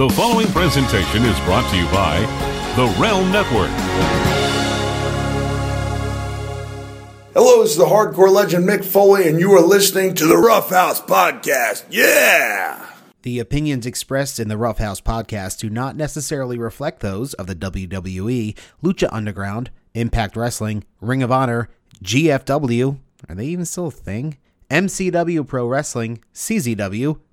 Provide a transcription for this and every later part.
The following presentation is brought to you by The Realm Network. Hello, this is the hardcore legend Mick Foley, and you are listening to the Rough House Podcast. Yeah! The opinions expressed in the Rough House podcast do not necessarily reflect those of the WWE, Lucha Underground, Impact Wrestling, Ring of Honor, GFW, are they even still a thing? MCW Pro Wrestling, CZW,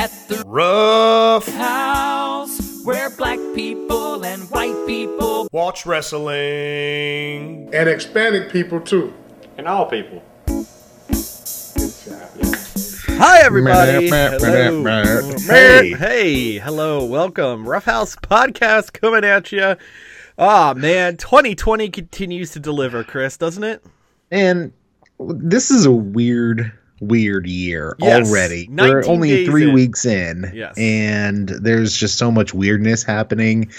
At the Rough house where black people and white people watch wrestling. and Hispanic people too. and all people. Hi, everybody. Hello. Hey. Hey, hello. Welcome. Rough House Podcast coming at you. Ah, man. 2020 continues to deliver, Chris, doesn't it? And this is a weird, weird year Yes, already. We're only three in. weeks in. Yes. And there's just so much weirdness happening.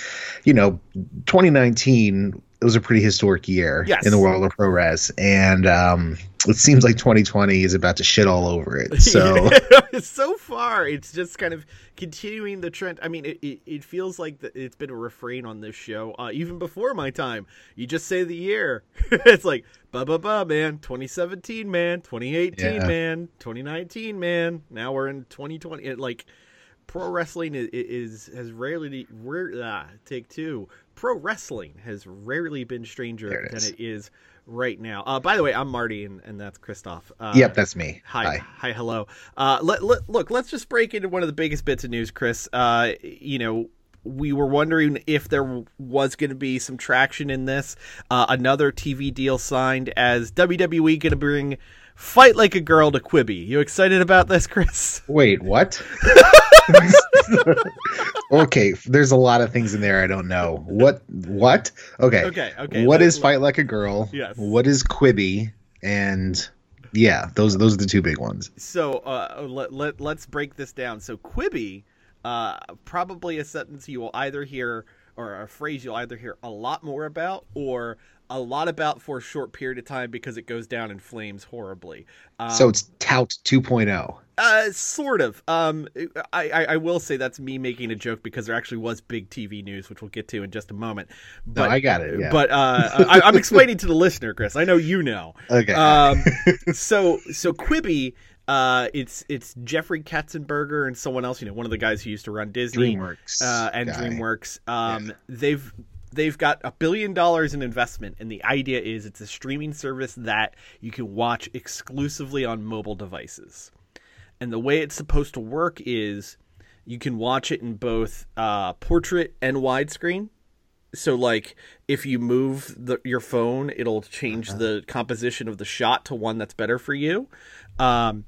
You know, 2019 it was a pretty historic year Yes. in the world of pro res. And um, it seems like 2020 is about to shit all over it. So so far, it's just kind of continuing the trend. I mean, it, it, it feels like that it's been a refrain on this show, uh, even before my time. You just say the year. it's like, ba ba ba, man. 2017, man. 2018, Yeah. man. 2019, man. Now we're in 2020. It, like, pro wrestling is, is has rarely, rare, ah, take two. Pro wrestling has rarely been stranger it than it is right now. Uh, by the way, I'm Marty, and, and that's Christoff. Uh, yep, that's me. Hi, hi, hello. Uh, let, let, look, let's just break into one of the biggest bits of news, Chris. Uh, you know, we were wondering if there was going to be some traction in this. Uh, another TV deal signed as WWE going to bring Fight Like a Girl to Quibi. You excited about this, Chris? Wait, what? okay, there's a lot of things in there I don't know. What? What? Okay. Okay, okay, What is fight like a girl? Yes. What is Quibi? And yeah, those those are the two big ones. So uh, let, let, let's break this down. So Quibi, uh, probably a sentence you will either hear or a phrase you'll either hear a lot more about or a lot about for a short period of time because it goes down in flames horribly. Um, so it's Tout oh. 2.0. uh, sort of. Um, I, I I will say that's me making a joke because there actually was big TV news, which we'll get to in just a moment. But I got it, yeah. But uh, I, I'm explaining to the listener, Chris. I know you know. Okay. Um, so so Quibi, uh, it's it's Jeffrey Katzenberger and someone else. You know, one of the guys who used to run Disney, DreamWorks uh, and guy. DreamWorks. Um, they've they've got a billion dollars in investment, and the idea is it's a streaming service that you can watch exclusively on mobile devices. And the way it's supposed to work is you can watch it in both uh, portrait and widescreen. So, like, if you move the, your phone, it'll change the composition of the shot to one that's better for you. Um,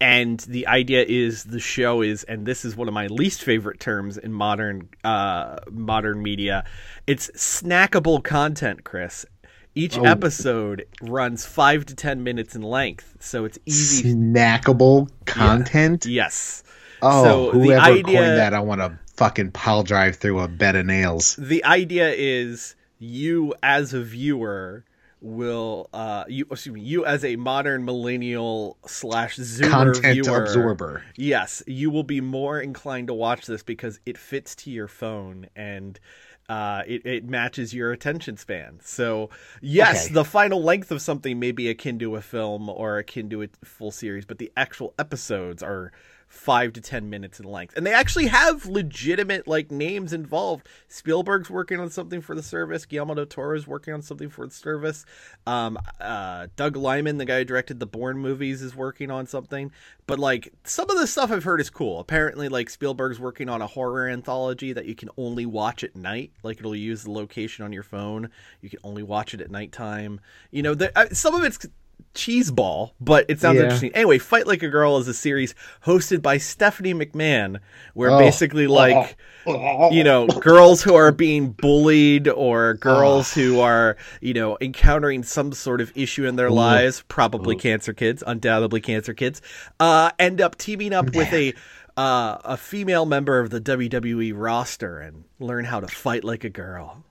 and the idea is the show is, and this is one of my least favorite terms in modern uh, modern media. It's snackable content, Chris. Each Oh. episode runs five to ten minutes in length, so it's easy. Snackable content. Yes. Oh, So the whoever idea- coined that, I want to fucking pile drive through a bed of nails. the idea is you as a viewer will uh you excuse me you as a modern millennial slash zoomer Content viewer absorber. yes you will be more inclined to watch this because it fits to your phone and uh, it, it matches your attention span. So, yes, Okay. the final length of something may be akin to a film or akin to a full series, but the actual episodes are five to ten minutes in length, and they actually have legitimate like names involved. Spielberg's working on something for the service. Guillermo del Toro is working on something for the service. Um, uh, Doug Liman, the guy who directed the Bourne movies, is working on something. But like some of the stuff I've heard is cool. Apparently, like Spielberg's working on a horror anthology that you can only watch at night. Like it'll use the location on your phone. You can only watch it at nighttime. You know, the, uh, some of it's cheese ball, but it sounds Yeah. interesting. Anyway, Fight Like a Girl is a series hosted by Stephanie McMahon, where Oh. basically like you know girls who are being bullied or girls who are you know encountering some sort of issue in their lives, probably cancer kids, undoubtedly cancer kids, uh, end up teaming up with a. Uh, a female member of the WWE roster and learn how to fight like a girl.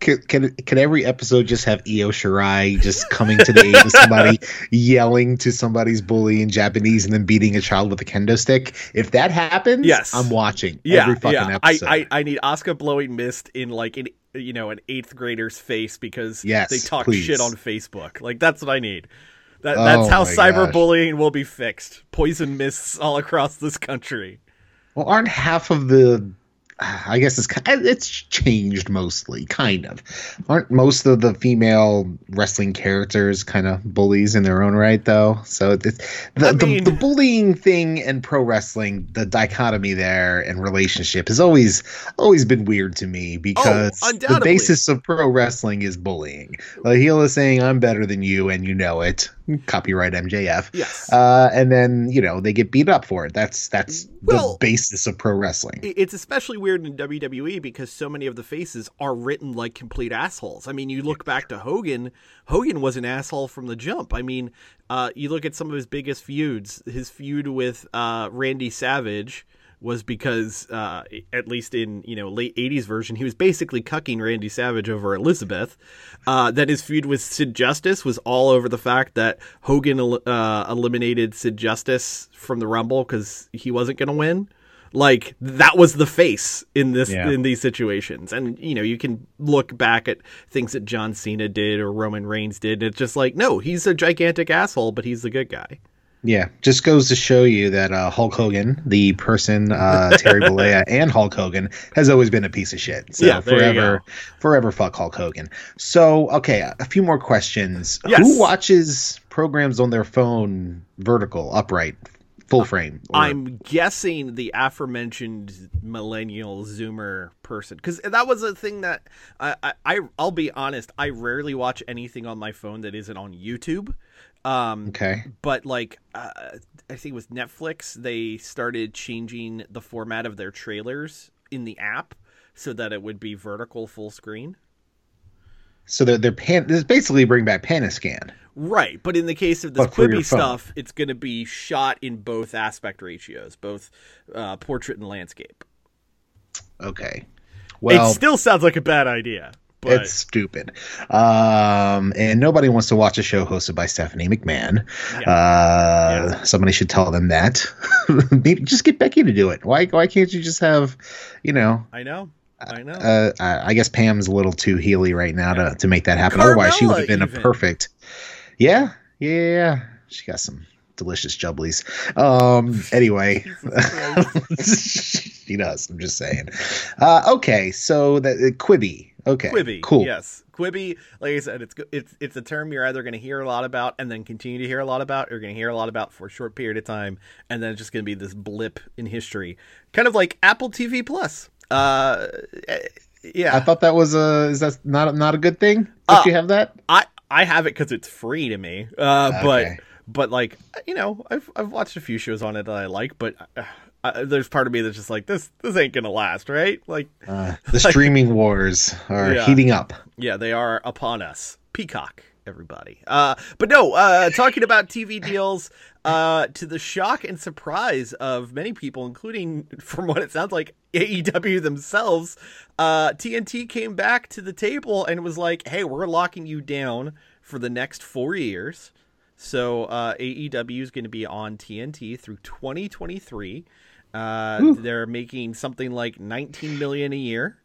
Can, can can every episode just have Io Shirai just coming to the aid of somebody, yelling to somebody's bully in Japanese, and then beating a child with a kendo stick? If that happens, Yes. I'm watching yeah, every fucking yeah. I, episode. I I need Asuka blowing mist in like an you know an eighth grader's face because Yes, they talk please. shit on Facebook. Like that's what I need. That that's Oh how cyberbullying will be fixed. Poison mists all across this country. Well, aren't half of the I guess it's it's changed mostly, kind of. Aren't most of the female wrestling characters kind of bullies in their own right, though? So it's the, the, mean- the bullying thing and pro wrestling, the dichotomy there and relationship has always always been weird to me oh, because the Oh, undoubtedly. basis of pro wrestling is bullying. The heel is saying I'm better than you, and you know it. Copyright MJF. Yes. Uh, and then you know they get beat up for it. That's that's Well- the basis of pro wrestling. It's especially weird in WWE because so many of the faces are written like complete assholes. I mean, you look back to Hogan. Hogan was an asshole from the jump. I mean, uh, you look at some of his biggest feuds. His feud with uh, Randy Savage was because, uh, at least in you know late '80s version, he was basically cucking Randy Savage over Elizabeth. Uh, that his feud with Sid Justice was all over the fact that Hogan el- uh, eliminated Sid Justice from the Rumble because he wasn't going to win like that was the face in this Yeah. in these situations and you know you can look back at things that john cena did or roman reigns did and it's just like no he's a gigantic asshole but he's the good guy Yeah, just goes to show you that uh, Hulk Hogan, the person uh, Terry Bollea, and Hulk Hogan has always been a piece of shit. So Yeah, forever, forever fuck Hulk Hogan. So okay, a few more questions. Yes. Who watches programs on their phone vertical, upright, full frame? or- i'm guessing the aforementioned millennial zoomer person because that was a thing that I, I I- i'll be honest i rarely watch anything on my phone that isn't on youtube um okay. but like uh, I think with Netflix, they started changing the format of their trailers in the app so that it would be vertical full screen. So they're, they're pan. This is basically bring back pan and scan. Right, but in the case of this But Quibi stuff, it's going to be shot in both aspect ratios, both uh, portrait and landscape. Okay. Well, it still sounds like a bad idea, but It's stupid. Um, and nobody wants to watch a show hosted by Stephanie McMahon. Uh, Somebody should tell them that. Maybe just get Becky to do it. Why? Why can't you just have, you know? I know, I know. Uh, I guess Pam's a little too heely right now to, to make that happen. Otherwise, she would have Carmella been a perfect. Yeah, yeah, yeah, yeah. She got some delicious jubblies. Um. Anyway, she does. I'm just saying. Uh, okay, so the uh, Quibi. Okay, Quibi, cool. Yes, Quibi. Like I said, it's it's it's a term you're either going to hear a lot about and then continue to hear a lot about, or you're going to hear a lot about for a short period of time, and then it's just going to be this blip in history, kind of like Apple TV Plus. Uh, eh, yeah, I thought that was a is that not not a good thing? Don't Uh, you have that? I I have it because it's free to me. Uh, but but like you know, I've I've watched a few shows on it that I like, but uh, uh, there's part of me that's just like this this ain't gonna last, right? Like Uh, the streaming wars are Yeah. heating up. yeah, they are upon us. Peacock, everybody. Uh, but no, uh, talking about TV deals. Uh, to the shock and surprise of many people, including, from what it sounds like, AEW themselves, uh, TNT came back to the table and was like, "Hey, we're locking you down for the next four years." So uh, AEW is going to be on TNT through 2023. Uh, they're making something like 19 million a year.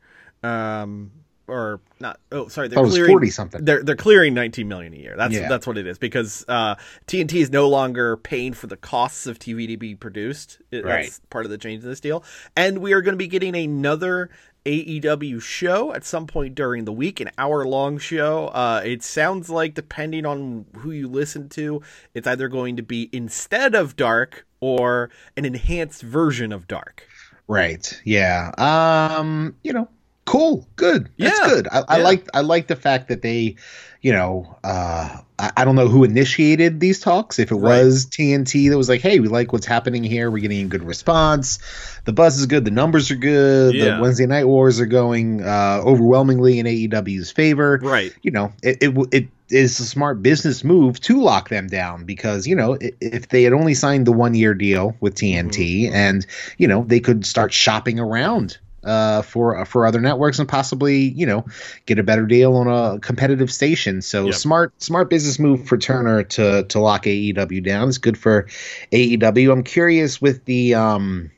Um, or not. Oh, sorry, they're was clearing 40 something. They're they're clearing 19 million a year. That's Yeah. that's what it is because uh, TNT is no longer paying for the costs of TV to be produced. It- Right. That's part of the change in this deal, and we are going to be getting another. AEW show at some point during the week, an hour long show. Uh, it sounds like, depending on who you listen to, it's either going to be instead of Dark or an enhanced version of Dark. Right. Yeah. Um, you know, cool. Good. That's Yeah. good. I, I Yeah. like I like the fact that they, you know, uh I, I don't know who initiated these talks. If it Right. was TNT that was like, hey, we like what's happening here, we're getting a good response. The buzz is good, the numbers are good, Yeah. the Wednesday night wars are going uh overwhelmingly in AEW's favor. Right. You know, it it, it is a smart business move to lock them down because you know if they had only signed the one year deal with TNT Mm-hmm. and you know they could start shopping around uh, for for other networks and possibly you know get a better deal on a competitive station. So Yep. smart smart business move for Turner to to lock AEW down. It's good for AEW. I'm curious with the um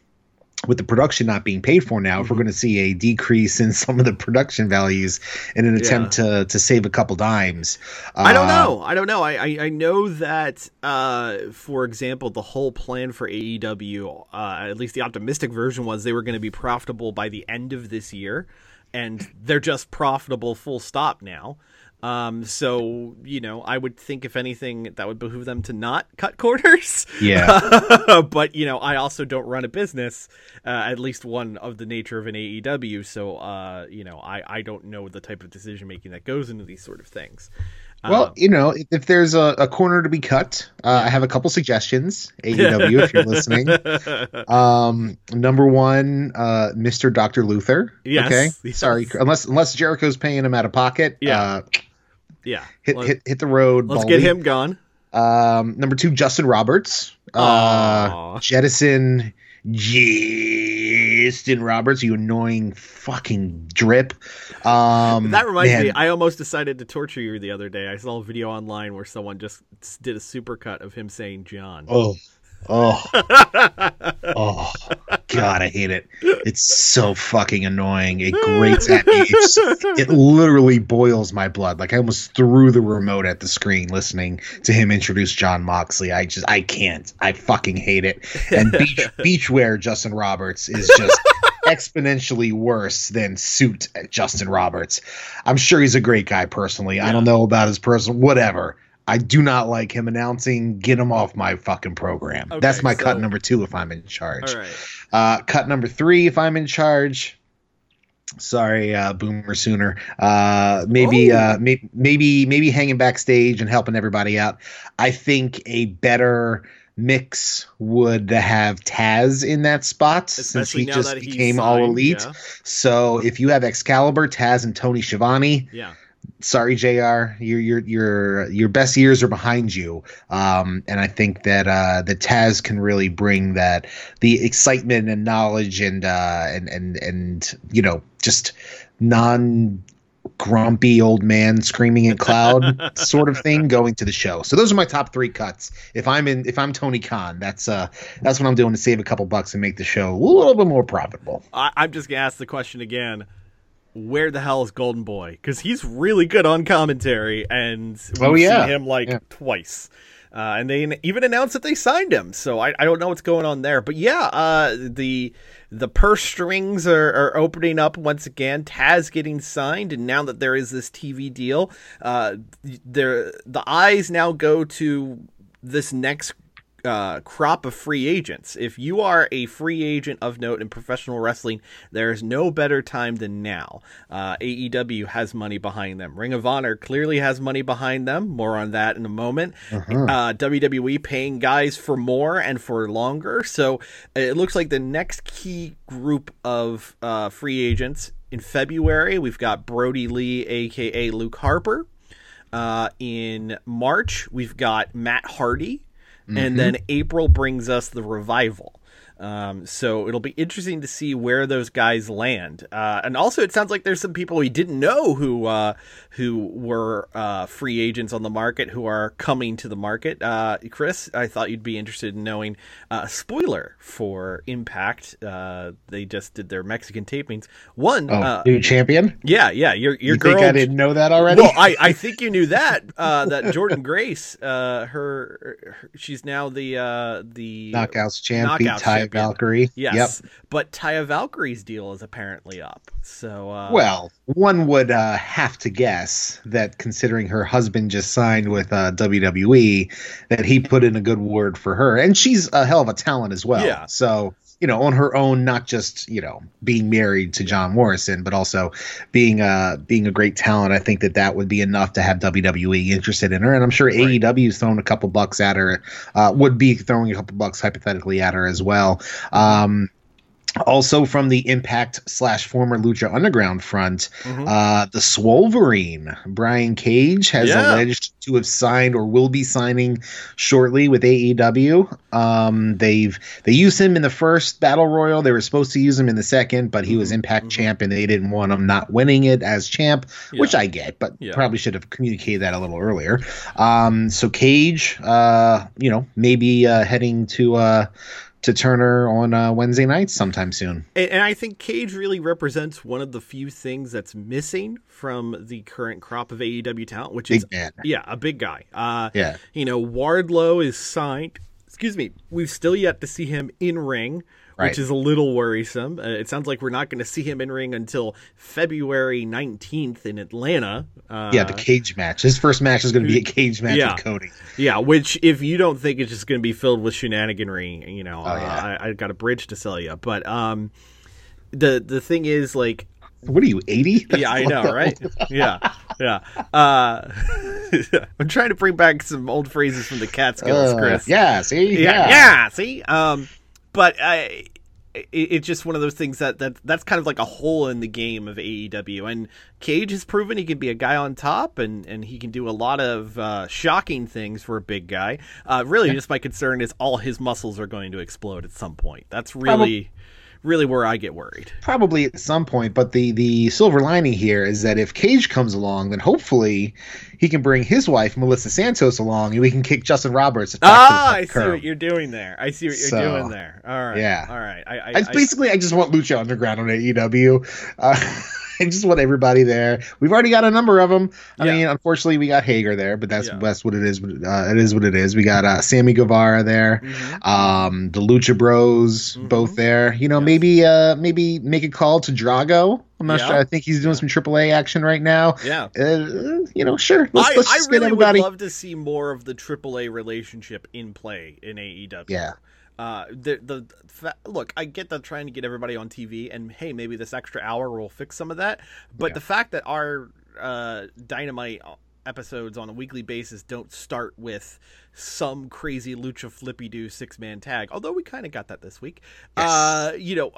with the production not being paid for now, Mm-hmm. if we're going to see a decrease in some of the production values in an attempt to to save a couple dimes. I don't Uh, know. I don't know. I, I, I know that, uh, for example, the whole plan for AEW, uh, at least the optimistic version was they were going to be profitable by the end of this year, and they're just profitable full stop now. Um, so you know, I would think if anything, that would behoove them to not cut corners. Yeah. but you know, I also don't run a business, uh, at least one of the nature of an AEW. So uh, you know, I I don't know the type of decision making that goes into these sort of things. Well, Um, you know, if, if there's a, a corner to be cut, uh, I have a couple suggestions. AEW, if you're listening. Um, number one, uh, Mr. Doctor Luther. Yes, Okay. yes. Sorry, unless unless Jericho's paying him out of pocket. Yeah. Uh, yeah, hit, Let- hit hit the road. Let's Baldy. get him gone. Um, number two, Justin Roberts. Uh, Aw. jettison Justin Roberts, you annoying fucking drip. Um, That reminds man, me, I almost decided to torture you the other day. I saw a video online where someone just did a supercut of him saying John. Oh, oh, oh, God, I hate it. It's so fucking annoying. It grates at me. It's, it literally boils my blood. Like I almost threw the remote at the screen listening to him introduce John Moxley. I just, I can't. I fucking hate it. And beach, beachwear Justin Roberts is just. exponentially worse than suit uh, Justin Roberts. I'm sure he's a great guy personally. I don't know about his personal whatever. I do not like him announcing get him off my fucking program. Okay, That's my cut number 2 if I'm in charge. Right. Uh, cut number 3 if I'm in charge. Sorry, uh, Boomer Sooner. Uh, maybe, Oh. uh, may- maybe, maybe hanging backstage and helping everybody out. I think a better mix would have Taz in that spot since he just became all elite. yeah. So if you have Excalibur, Taz, and Tony Schiavone, Yeah. Sorry, Jr. Your your your your best years are behind you. Um, and I think that uh, that Taz can really bring that the excitement and knowledge and uh, and and and you know just non grumpy old man screaming at cloud sort of thing going to the show. So those are my top three cuts. If I'm in if I'm Tony Khan, that's uh that's what I'm doing to save a couple bucks and make the show a little bit more profitable. I, I'm just gonna ask the question again. Where the hell is Golden Boy? Because he's really good on commentary, and we've Oh, yeah. seen him like Yeah. twice. Uh, and they even announced that they signed him, so I, I don't know what's going on there. But yeah, uh, the the purse strings are, are opening up once again. Taz getting signed, and now that there is this TV deal, uh, there the eyes now go to this next uh, crop of free agents. If you are a free agent of note in professional wrestling, there is no better time than now. Uh, AEW has money behind them. Ring of Honor clearly has money behind them. More on that in a moment. Uh, WWE paying guys for more and for longer. So it looks like the next key group of uh, free agents in February, we've got Brodie Lee, aka Luke Harper. Uh, in March, we've got Matt Hardy, and mm-hmm. then April brings us the revival. Um, so it'll be interesting to see where those guys land. Uh, and also, it sounds like there's some people we didn't know who uh, who were uh, free agents on the market who are coming to the market. Uh, Chris, I thought you'd be interested in knowing uh, a spoiler for Impact. Uh, they just did their Mexican tapings. One, Oh, uh, new champion. yeah, yeah, your your You girl. think I didn't know that already? Well, I, I think you knew that uh, that Jordynne Grace, uh, her, her she's now the uh, the Knockouts champ, beat Knockouts Valkyrie. Yes, but Taya Valkyrie's deal is apparently up. So uh, Well, one would uh, have to guess that considering her husband just signed with uh, WWE, that he put in a good word for her, and she's a hell of a talent as well. Yeah. So you know, on her own, not just you know being married to John Morrison, but also being uh being a great talent. I think that that would be enough to have WWE interested in her, and I'm sure AEW's thrown a couple bucks at her. Uh, would be throwing a couple bucks hypothetically at her as well. Um, also from the Impact slash former Lucha Underground front, Mhm. uh, the Swolverine Brian Cage has Yeah. alleged to have signed or will be signing shortly with AEW. Um, they've they used him in the first battle royal. They were supposed to use him in the second, but he was Impact champ, and they didn't want him not winning it as champ, which I get, but Yeah. probably should have communicated that a little earlier. Um, so Cage, uh, you know, maybe uh, heading to. Uh, to Turner on uh, Wednesday nights sometime soon. And, and I think Cage really represents one of the few things that's missing from the current crop of AEW talent, which is man. yeah, a big guy. Uh, Yeah. you know, Wardlow is signed. Excuse me, we've still yet to see him in ring, Right. which is a little worrisome. Uh, it sounds like we're not going to see him in ring until February nineteenth in Atlanta. Uh, Yeah, the cage match. His first match is going to be a cage match Yeah. with Cody. Yeah, which if you don't think it's just going to be filled with shenaniganry, you know, Oh, yeah. uh, I, I got a bridge to sell you. But um, the the thing is, like, What are you, 80? yeah, I know, right? Yeah, yeah. Uh, I'm trying to bring back some old phrases from the Catskills, Chris. yeah, see? yeah, yeah. See, um, but I. It, it's just one of those things that, that that's kind of like a hole in the game of AEW. And Cage has proven he can be a guy on top, and, and he can do a lot of uh, shocking things for a big guy. Uh, really, just my concern is all his muscles are going to explode at some point. That's really, really where I get worried. Probably at some point, but the, the silver lining here is that if Cage comes along, then hopefully he can bring his wife, Melissa Santos, along, and we can kick Justin Roberts Ah, I the see what you're doing there. I see what you're So, doing there. All right. yeah. All right. I, I, I, I- basically, I just want Lucha Underground on AEW. Uh, I just want everybody there. We've already got a number of them. I Yeah. mean, unfortunately, we got Hager there, but that's Yeah. that's what it is. Uh, it is what it is. We got uh, Sammy Guevara there, Mhm. um, the Lucha Bros both there. You know, Yes. maybe uh, maybe make a call to Drago. I'm not Yeah. sure. I think he's doing some AAA action right now. yeah. Uh, you know, sure. Let's, I, let's I really would love to see more of the AAA relationship in play in AEW. Yeah. Uh, the the fa- look, I get that trying to get everybody on TV, and hey, maybe this extra hour will fix some of that. But Yeah. the fact that our uh, Dynamite episodes on a weekly basis don't start with some crazy lucha flippy do six man tag, although we kind of got that this week. Yes. Uh, you know.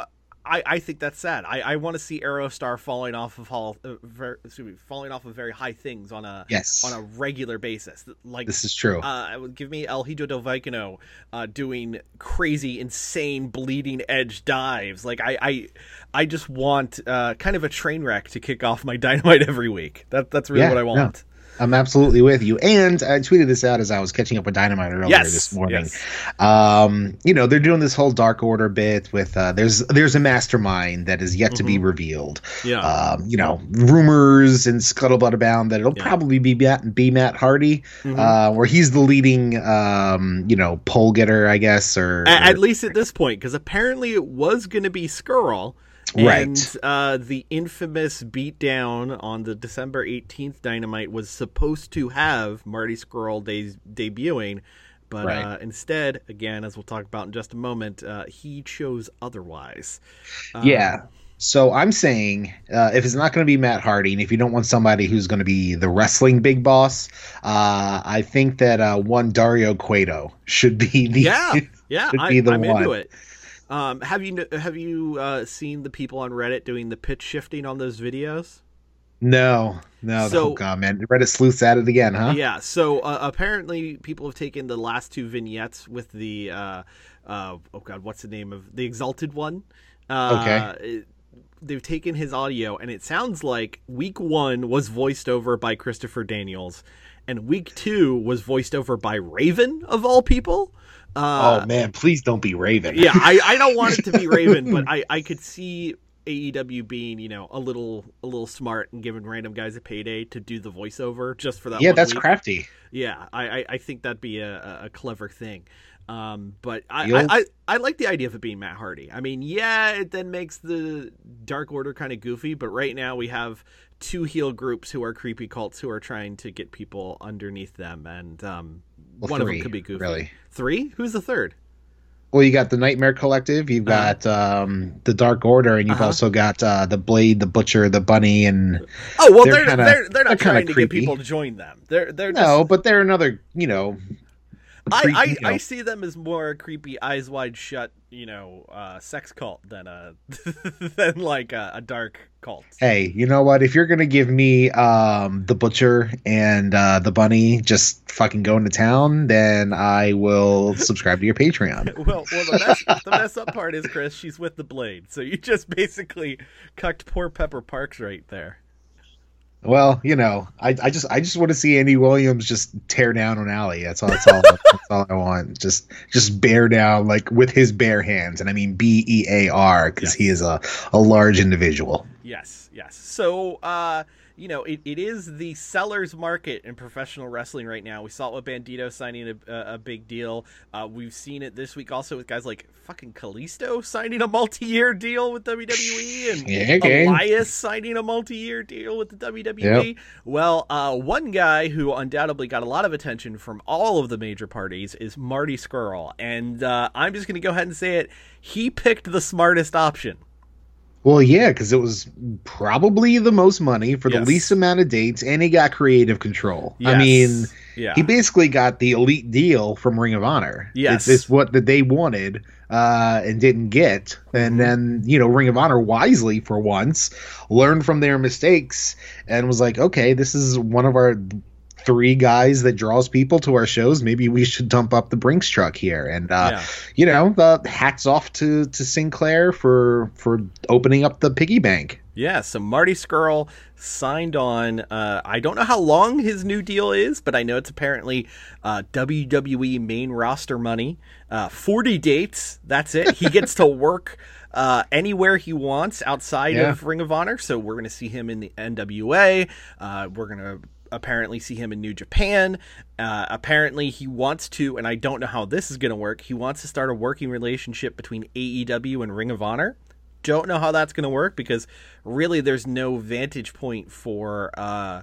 I, I think that's sad. I, I want to see Aerostar falling off of hall, uh, ver, excuse me, falling off of very high things on a Yes. on a regular basis. Like This is true. uh, give me El Hijo del Vikingo uh, doing crazy, insane, bleeding edge dives. Like I, I, I just want uh, kind of a train wreck to kick off my dynamite every week. That that's really Yeah, what I no. I'm absolutely with you. And I tweeted this out as I was catching up with Dynamite earlier Yes, this morning. yes. Um, you know, they're doing this whole Dark Order bit with uh, there's there's a mastermind that is yet to be revealed. Mm-hmm. Yeah. Um, you know, rumors and scuttlebutt abound that it'll Yeah. probably be Matt, be Matt Hardy, Mhm. uh, where he's the leading, um, you know, pole getter, I guess, or, at, or- least at this point, because apparently it was going to be Scurll. Right. And uh, the infamous beatdown on the December 18th Dynamite was supposed to have Marty Scurll de- debuting, but Right. uh, instead, again, as we'll talk about in just a moment, uh, he chose otherwise. Um, Yeah. So I'm saying uh, if it's not going to be Matt Hardy, and if you don't want somebody who's going to be the wrestling big boss, uh, I think that uh, one Dario Cueto should be the Yeah, yeah, should I, be the I'm into one. it. Um, have you have you uh, seen the people on Reddit doing the pitch shifting on those videos? No, no. So- oh god, man, Reddit sleuths at it again, huh? Yeah. So uh, apparently, people have taken the last two vignettes with the uh, uh, oh god, what's the name of the exalted one? Uh, Okay. They've taken his audio, and it sounds like week one was voiced over by Christopher Daniels, and week two was voiced over by Raven of all people. Uh, oh man, please don't be Raven. yeah, I, I don't want it to be Raven, but I, I could see AEW being you know a little a little smart and giving random guys a payday to do the voiceover just for that. yeah, that's week. crafty. Yeah, I, I, I think that'd be a, a- a clever thing. Um, but I, I, I, I like the idea of it being Matt Hardy. I mean, yeah, it then makes the Dark Order kind of goofy, but right now we have two heel groups who are creepy cults who are trying to get people underneath them, and um, Well, one of them could be goofy. really. Three? Who's the third? Well, you got the Nightmare Collective, you've Uh-huh. got um, the Dark Order, and you've Uh-huh. also got uh, the Blade, the Butcher, the Bunny, and Oh well, They're they're kinda- they're, they're they're not kinda trying to get creepy. people to join them. They're they're just, no, but they're another, you know, I, I. I see them as more creepy, eyes wide shut, you know, uh, sex cult than a than like a, a dark cult. hey, you know what? If you're gonna give me um, the Butcher and uh, the Bunny just fucking going to town, then I will subscribe to your Patreon. Well, well, the mess, the mess up part is, Chris, she's with the blade, so you just basically cucked poor Pepper Parks right there. Well, you know, I, I just I just want to see Andy Williams just tear down on Allie. That's all. That's all. that's all I want. Just just bear down like with his bare hands, and I mean B E A R because he is a a large individual. Yes, yes. So, uh, you know, it, it is the seller's market in professional wrestling right now. We saw it with Bandito signing a, a, big deal. Uh, we've seen it this week also with guys like fucking Kalisto signing a multi-year deal with WWE and Yeah, gang. Elias signing a multi-year deal with the WWE. Yep. Well, uh, one guy who undoubtedly got a lot of attention from all of the major parties is Marty Scurll, and uh, I'm just going to go ahead and say it. He picked the smartest option. Well, yeah, because it was probably the most money for the least amount of dates, and he got creative control. I mean, yeah. he basically got the elite deal from Ring of Honor. Yes. it's, it's what that they wanted uh, and didn't get, and Mm-hmm. then you know Ring of Honor wisely for once learned from their mistakes and was like, okay, this is one of our three guys that draws people to our shows. Maybe we should dump up the Brinks truck here, and uh, Yeah. you know, uh, hats off to to Sinclair for for opening up the piggy bank. Yeah, so Marty Scurll signed on. Uh, I don't know how long his new deal is, but I know it's apparently uh, WWE main roster money. Uh, 40 dates. That's it. He gets to work uh, anywhere he wants outside Yeah. of Ring of Honor. So we're going to see him in the NWA. Uh, we're going to apparently see him in New Japan. Uh, apparently, he wants to, and I don't know how this is going to work. He wants to start a working relationship between AEW and Ring of Honor don't know how that's going to work because really there's no vantage point for uh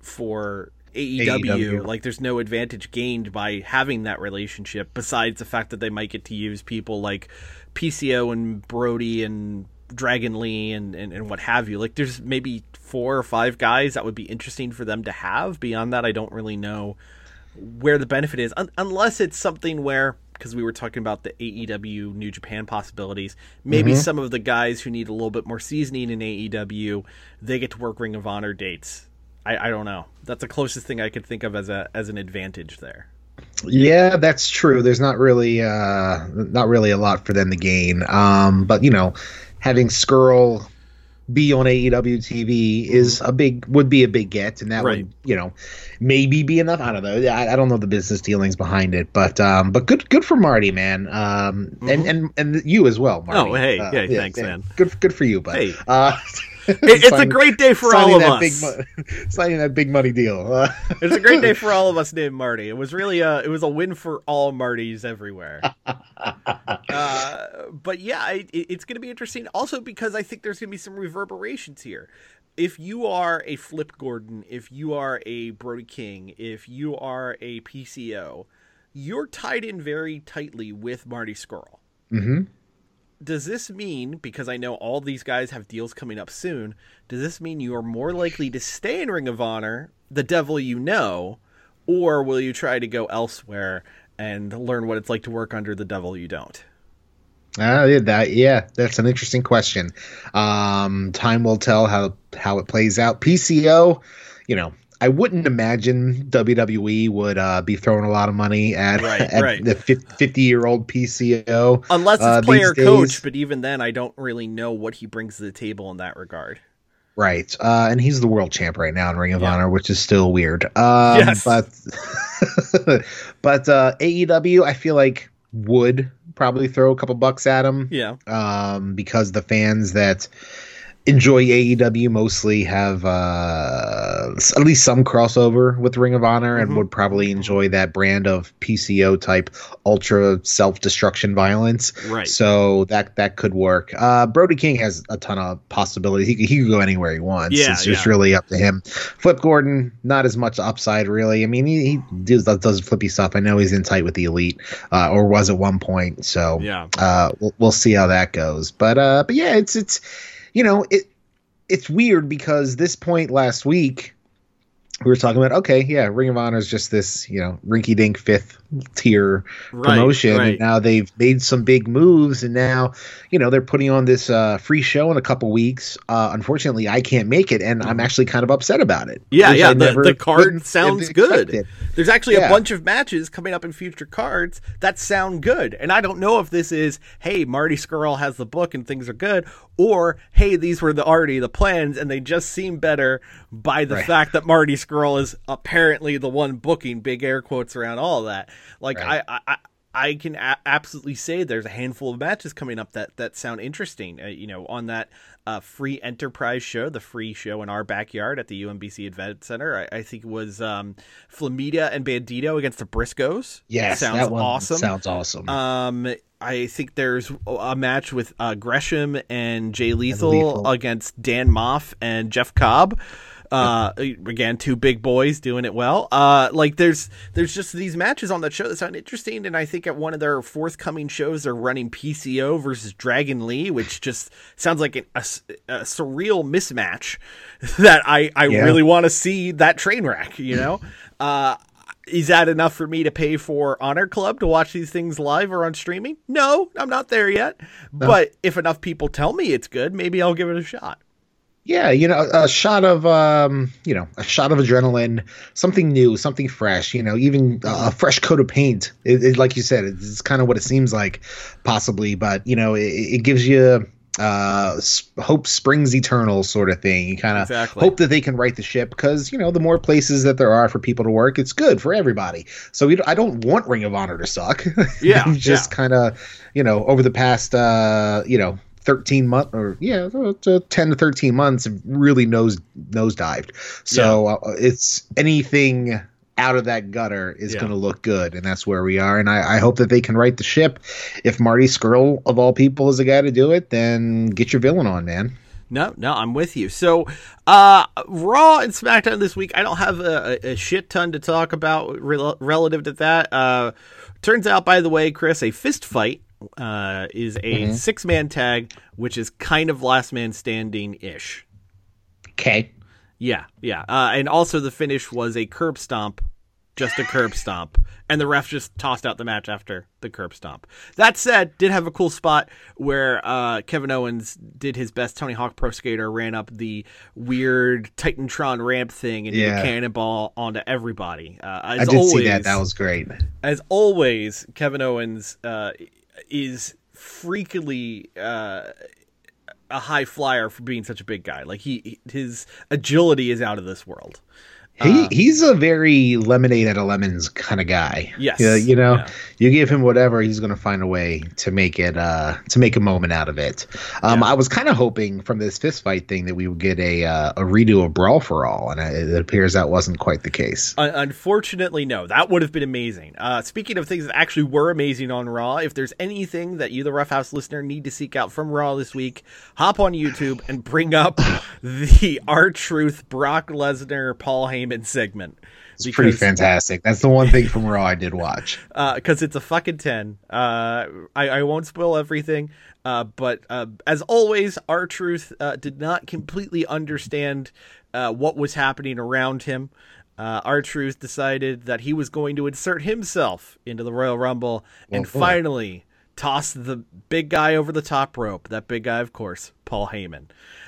for AEW. AEW. Like there's no advantage gained by having that relationship besides the fact that they might get to use people like PCO and Brody and Dragon Lee and, and, and what have you. Like there's maybe four or five guys that would be interesting for them to have. Beyond that, I don't really know where the benefit is, un- unless it's something where because we were talking about the AEW New Japan possibilities. Maybe Mm-hmm. some of the guys who need a little bit more seasoning in AEW, they get to work Ring of Honor dates. I, I don't know. That's the closest thing I could think of as a as an advantage there. Yeah, that's true. There's not really uh not really a lot for them to gain. Um but you know, having Scurll be on AEW TV is a big would be a big get and that Mm-hmm. Right. would, you know, maybe be enough. I don't know. I, I don't know the business dealings behind it, but um but good good for Marty, man. Um and and and you as well, Marty. Mm-hmm. Oh, hey, Uh, hey, thanks, man. Good good for you, but Hey. uh It, it's a great day for all of that us. Big mo- signing that big money deal. Uh, It's a great day for all of us named Marty. It was really a it was a win for all Martys everywhere. uh, but yeah, it, it's going to be interesting. Also because I think there's going to be some reverberations here. If you are a Flip Gordon, if you are a Brody King, if you are a PCO, you're tied in very tightly with Marty Scurll. mhm. Does this mean because I know all these guys have deals coming up soon? Does this mean you are more likely to stay in Ring of Honor, the devil you know, or will you try to go elsewhere and learn what it's like to work under the devil you don't? Uh, yeah, that yeah, that's an interesting question. Um, time will tell how how it plays out. PCO, you know, I wouldn't imagine WWE would uh, be throwing a lot of money at, Right, at right. the fifty year old PCO. Unless it's uh, player coach, but even then, I don't really know what he brings to the table in that regard. Right. Uh, and he's the world champ right now in Ring of Yeah. Honor, which is still weird. Um, Yes. But, but uh, AEW, I feel like would probably throw a couple bucks at him. Yeah. Um, because the fans that enjoy AEW mostly have uh, at least some crossover with Ring of Honor and Mhm. would probably enjoy that brand of PCO type ultra self destruction violence. Right. So that that could work. Uh, Brody King has a ton of possibilities. He, could- he could go anywhere he wants. Yeah, it's just yeah. really up to him. Flip Gordon, not as much upside really. I mean, he, he does does flippy stuff. I know he's in tight with the elite, uh, or was at one point. So Yeah. uh, we'll, we'll see how that goes. But uh, but yeah, it's it's you know it it's weird because this point last week we were talking about okay, yeah, Ring of Honor is just this you know rinky dink fifth tier Right, promotion, right. and now they've made some big moves, and now you know they're putting on this uh, free show in a couple weeks. Uh, unfortunately, I can't make it, and I'm actually kind of upset about it. Mm-hmm. Yeah, yeah. The, the card sounds good. There's actually a bunch of matches coming up in future cards that sound good. And I don't know if this is, hey, Marty Scurll has the book and things are good, or hey, these were the already the plans and they just seem better by the Right. fact that Marty Scurll is apparently the one booking big air quotes around all that. Like Right. I, I I can a- absolutely say there's a handful of matches coming up that that sound interesting. Uh, you know, on that uh, free enterprise show, the free show in our backyard at the UMBC Event Center. I, I think it was um, Flamita and Bandito against the Briscoes. Yes, sounds that one awesome. Sounds awesome. Um, I think there's a match with uh, Gresham and Jay Lethal, Lethal. against Dan Maff and Jeff Cobb. Uh, again, two big boys doing it well. Uh, like there's there's just these matches on that show that sound interesting, and I think at one of their forthcoming shows they're running PCO versus Dragon Lee, which just sounds like an, a, a surreal mismatch that I I Yeah. really want to see that train wreck. You know. Uh, is that enough for me to pay for Honor Club to watch these things live or on streaming? No, I'm not there yet. But if enough people tell me it's good, maybe I'll give it a shot. Yeah, you know, a shot of um, you know, a shot of adrenaline, something new, something fresh. You know, even a fresh coat of paint. It, it, like you said, it's kind of what it seems like, possibly. But you know, it, it gives you uh hope springs eternal sort of thing you kind of Exactly. hope that they can right the ship because you know the more places that there are for people to work it's good for everybody so we, i don't want ring of honor to suck Yeah, just yeah. kind of you know over the past uh you know 13 month or yeah uh, 10 to 13 months really nose nosedived so uh, it's anything out of that gutter is Yeah. going to look good and that's where we are and I, I hope that they can right the ship if marty scurll of all people is the guy to do it then get your villain on man No, no, I'm with you. So, uh, Raw and SmackDown this week, I don't have a, a, shit ton to talk about rel- relative to that. Uh, turns out, by the way, Chris, a fist fight uh, is a six man tag, which is kind of last man standing ish. okay Yeah, yeah. Uh, and also the finish was a curb stomp, just a curb stomp. And the ref just tossed out the match after the curb stomp. That said, did have a cool spot where uh, Kevin Owens did his best Tony Hawk Pro Skater, ran up the weird Titantron ramp thing and did a cannonball onto everybody. Uh, as i did always, see that that was great as always, Kevin Owens uh, is freakily uh, a high flyer for being such a big guy. Like he, his agility is out of this world. He he's a very lemonade at a lemons kind of guy. Yes. Yeah, you know, Yeah. you give him whatever, he's going to find a way to make it uh to make a moment out of it. Um, I was kind of hoping from this fist fight thing that we would get a uh, a redo of Brawl for All, and it, it appears that wasn't quite the case. Un- unfortunately, no. That would have been amazing. Uh, speaking of things that actually were amazing on Raw, if there's anything that you, the Rough House listener, need to seek out from Raw this week, hop on YouTube and bring up the R Truth Brock Lesnar Paul Heyman segment. It's pretty fantastic. That's the one thing from Raw I did watch. because it's a fucking 10. Uh, I, I won't spoil everything, uh, but uh, as always, R Truth uh, did not completely understand uh, what was happening around him. Uh, R Truth decided that he was going to insert himself into the Royal Rumble and boy. finally toss the big guy over the top rope. That big guy, of course, Paul Heyman.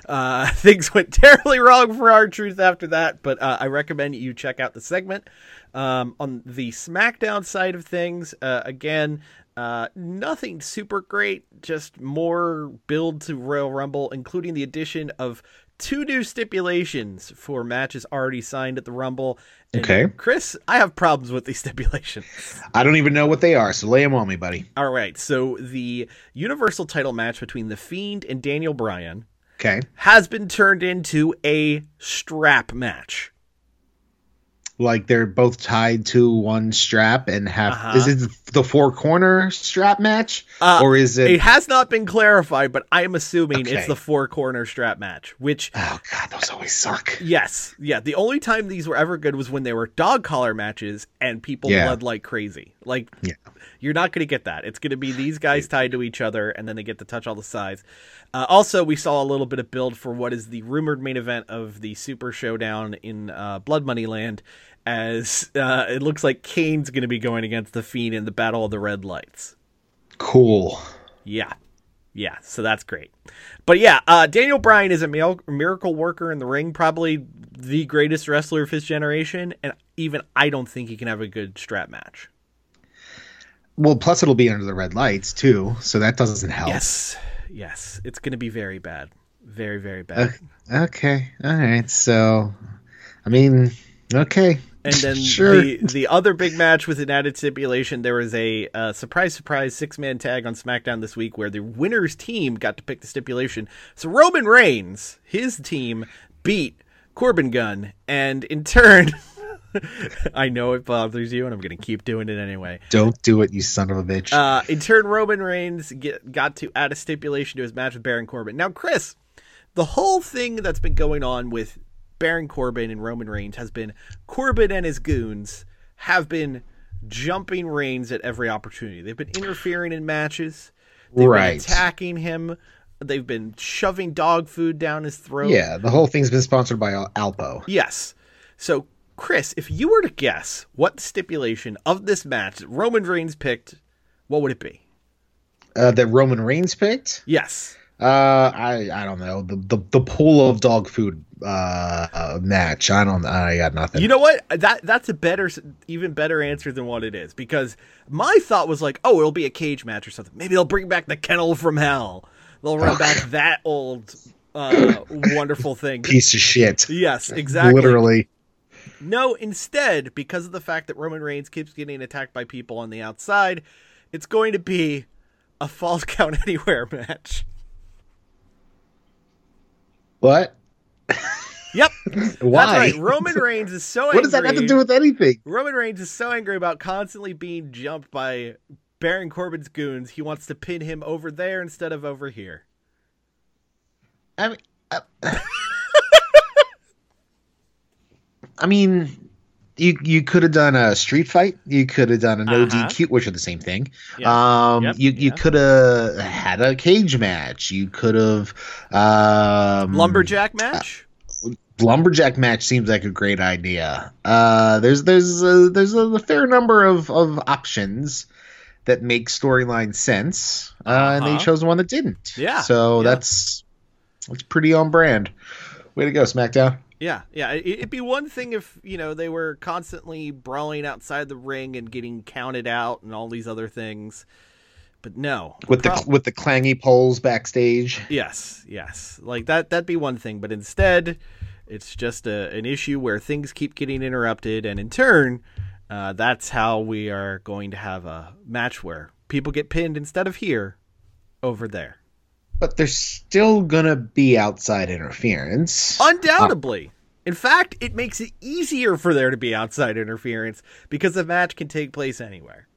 Uh, things went terribly wrong for R Truth after that, but uh, I recommend you check out the segment. Um, on the SmackDown side of things, uh, again, uh, nothing super great, just more build to Royal Rumble, including the addition of two new stipulations for matches already signed at the Rumble. And Okay. Chris, I have problems with these stipulations. I don't even know what they are, so lay them on me, buddy. All right, so the Universal title match between The Fiend and Daniel Bryan Okay. has been turned into a strap match. Like they're both tied to one strap and have. Uh-huh. Is it the four corner strap match, Uh, or is it? It has not been clarified, but I am assuming it's the four corner strap match, which oh God, those always suck. Yes, yeah. The only time these were ever good was when they were dog collar matches and people Yeah. bled like crazy. Like, Yeah. You're not going to get that. It's going to be these guys tied to each other, and then they get to touch all the sides. Uh, also, we saw a little bit of build for what is the rumored main event of the Super Showdown in uh, Blood Money Land, as uh, it looks like Kane's going to be going against the Fiend in the Battle of the Red Lights. Cool. Yeah. Yeah, so that's great. But yeah, uh, Daniel Bryan is a miracle worker in the ring, probably the greatest wrestler of his generation, and even I don't think he can have a good strap match. Well, plus it'll be under the red lights too, so that doesn't help. Yes, yes, it's going to be very bad, very very bad. Okay. All right. So, I mean, okay. And then sure. the the other big match with an added stipulation, there was a uh, surprise surprise six man tag on SmackDown this week where the winner's team got to pick the stipulation. So Roman Reigns, his team beat Corbin Gunn, and in turn, I know it bothers you, and I'm going to keep doing it anyway. Don't do it, you son of a bitch. Uh, in turn, Roman Reigns get, got to add a stipulation to his match with Baron Corbin. Now, Chris, the whole thing that's been going on with Baron Corbin and Roman Reigns has been Corbin and his goons have been jumping Reigns at every opportunity. They've been interfering in matches. They've Right. been attacking him. They've been shoving dog food down his throat. yeah, the whole thing's been sponsored by Al- Alpo. Yes. So, Chris, if you were to guess what stipulation of this match Roman Reigns picked, what would it be? Uh, that Roman Reigns picked. Yes. Uh, I I don't know the the, the pool of dog food uh, uh match. I don't. I got nothing. You know what? That that's a better, even better answer than what it is. Because my thought was like, oh, it'll be a cage match or something. Maybe they'll bring back the kennel from hell. They'll run back that old, uh, wonderful thing. piece of shit. Yes, exactly. Literally. No, instead, because of the fact that Roman Reigns keeps getting attacked by people on the outside, it's going to be a false count anywhere match. What? Yep. Why? That's right. Roman Reigns is so angry. what does that have to do with anything? Roman Reigns is so angry about constantly being jumped by Baron Corbin's goons, he wants to pin him over there instead of over here. I mean, uh, I mean, you you could have done a street fight. You could have done a no Uh-huh. DQ, which are the same thing. Yeah. Um, Yep, you you yeah. could have had a cage match. You could have um, Lumberjack match? lumberjack match seems like a great idea. Uh, there's there's a, there's a fair number of of options that make storyline sense, uh, and they Uh-huh. chose one that didn't. Yeah, so yeah. that's that's pretty on brand. Way to go, SmackDown. Yeah, yeah. it- It'd be one thing if, you know, they were constantly brawling outside the ring and getting counted out and all these other things. But no. with the with the clangy poles backstage. Yes, yes. Like that that'd be one thing, but instead it's just a, an issue where things keep getting interrupted and in turn uh, that's how we are going to have a match where people get pinned instead of here over there. But there's still gonna be outside interference. Undoubtedly. In fact, it makes it easier for there to be outside interference because the match can take place anywhere.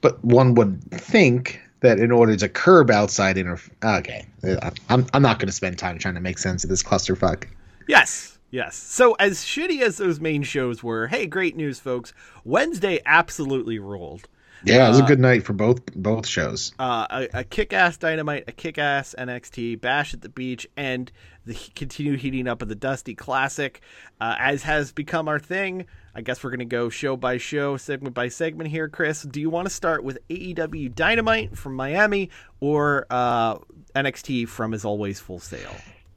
But one would think that in order to curb outside interference, okay, uh, I'm I'm not gonna spend time trying to make sense of this clusterfuck. Yes, yes. So, as shitty as those main shows were, hey, great news, folks. Wednesday absolutely ruled. Yeah, it was a Uh, good night for both both shows. uh, a, a kick-ass dynamite, a kick-ass NXT, Bash at the Beach, and the he- continued heating up of the Dusty Classic, uh, as has become our thing. I guess we're gonna go show by show, segment by segment here. Chris, do you want to start with AEW Dynamite from Miami or uh, NXT from As Always Full Sail?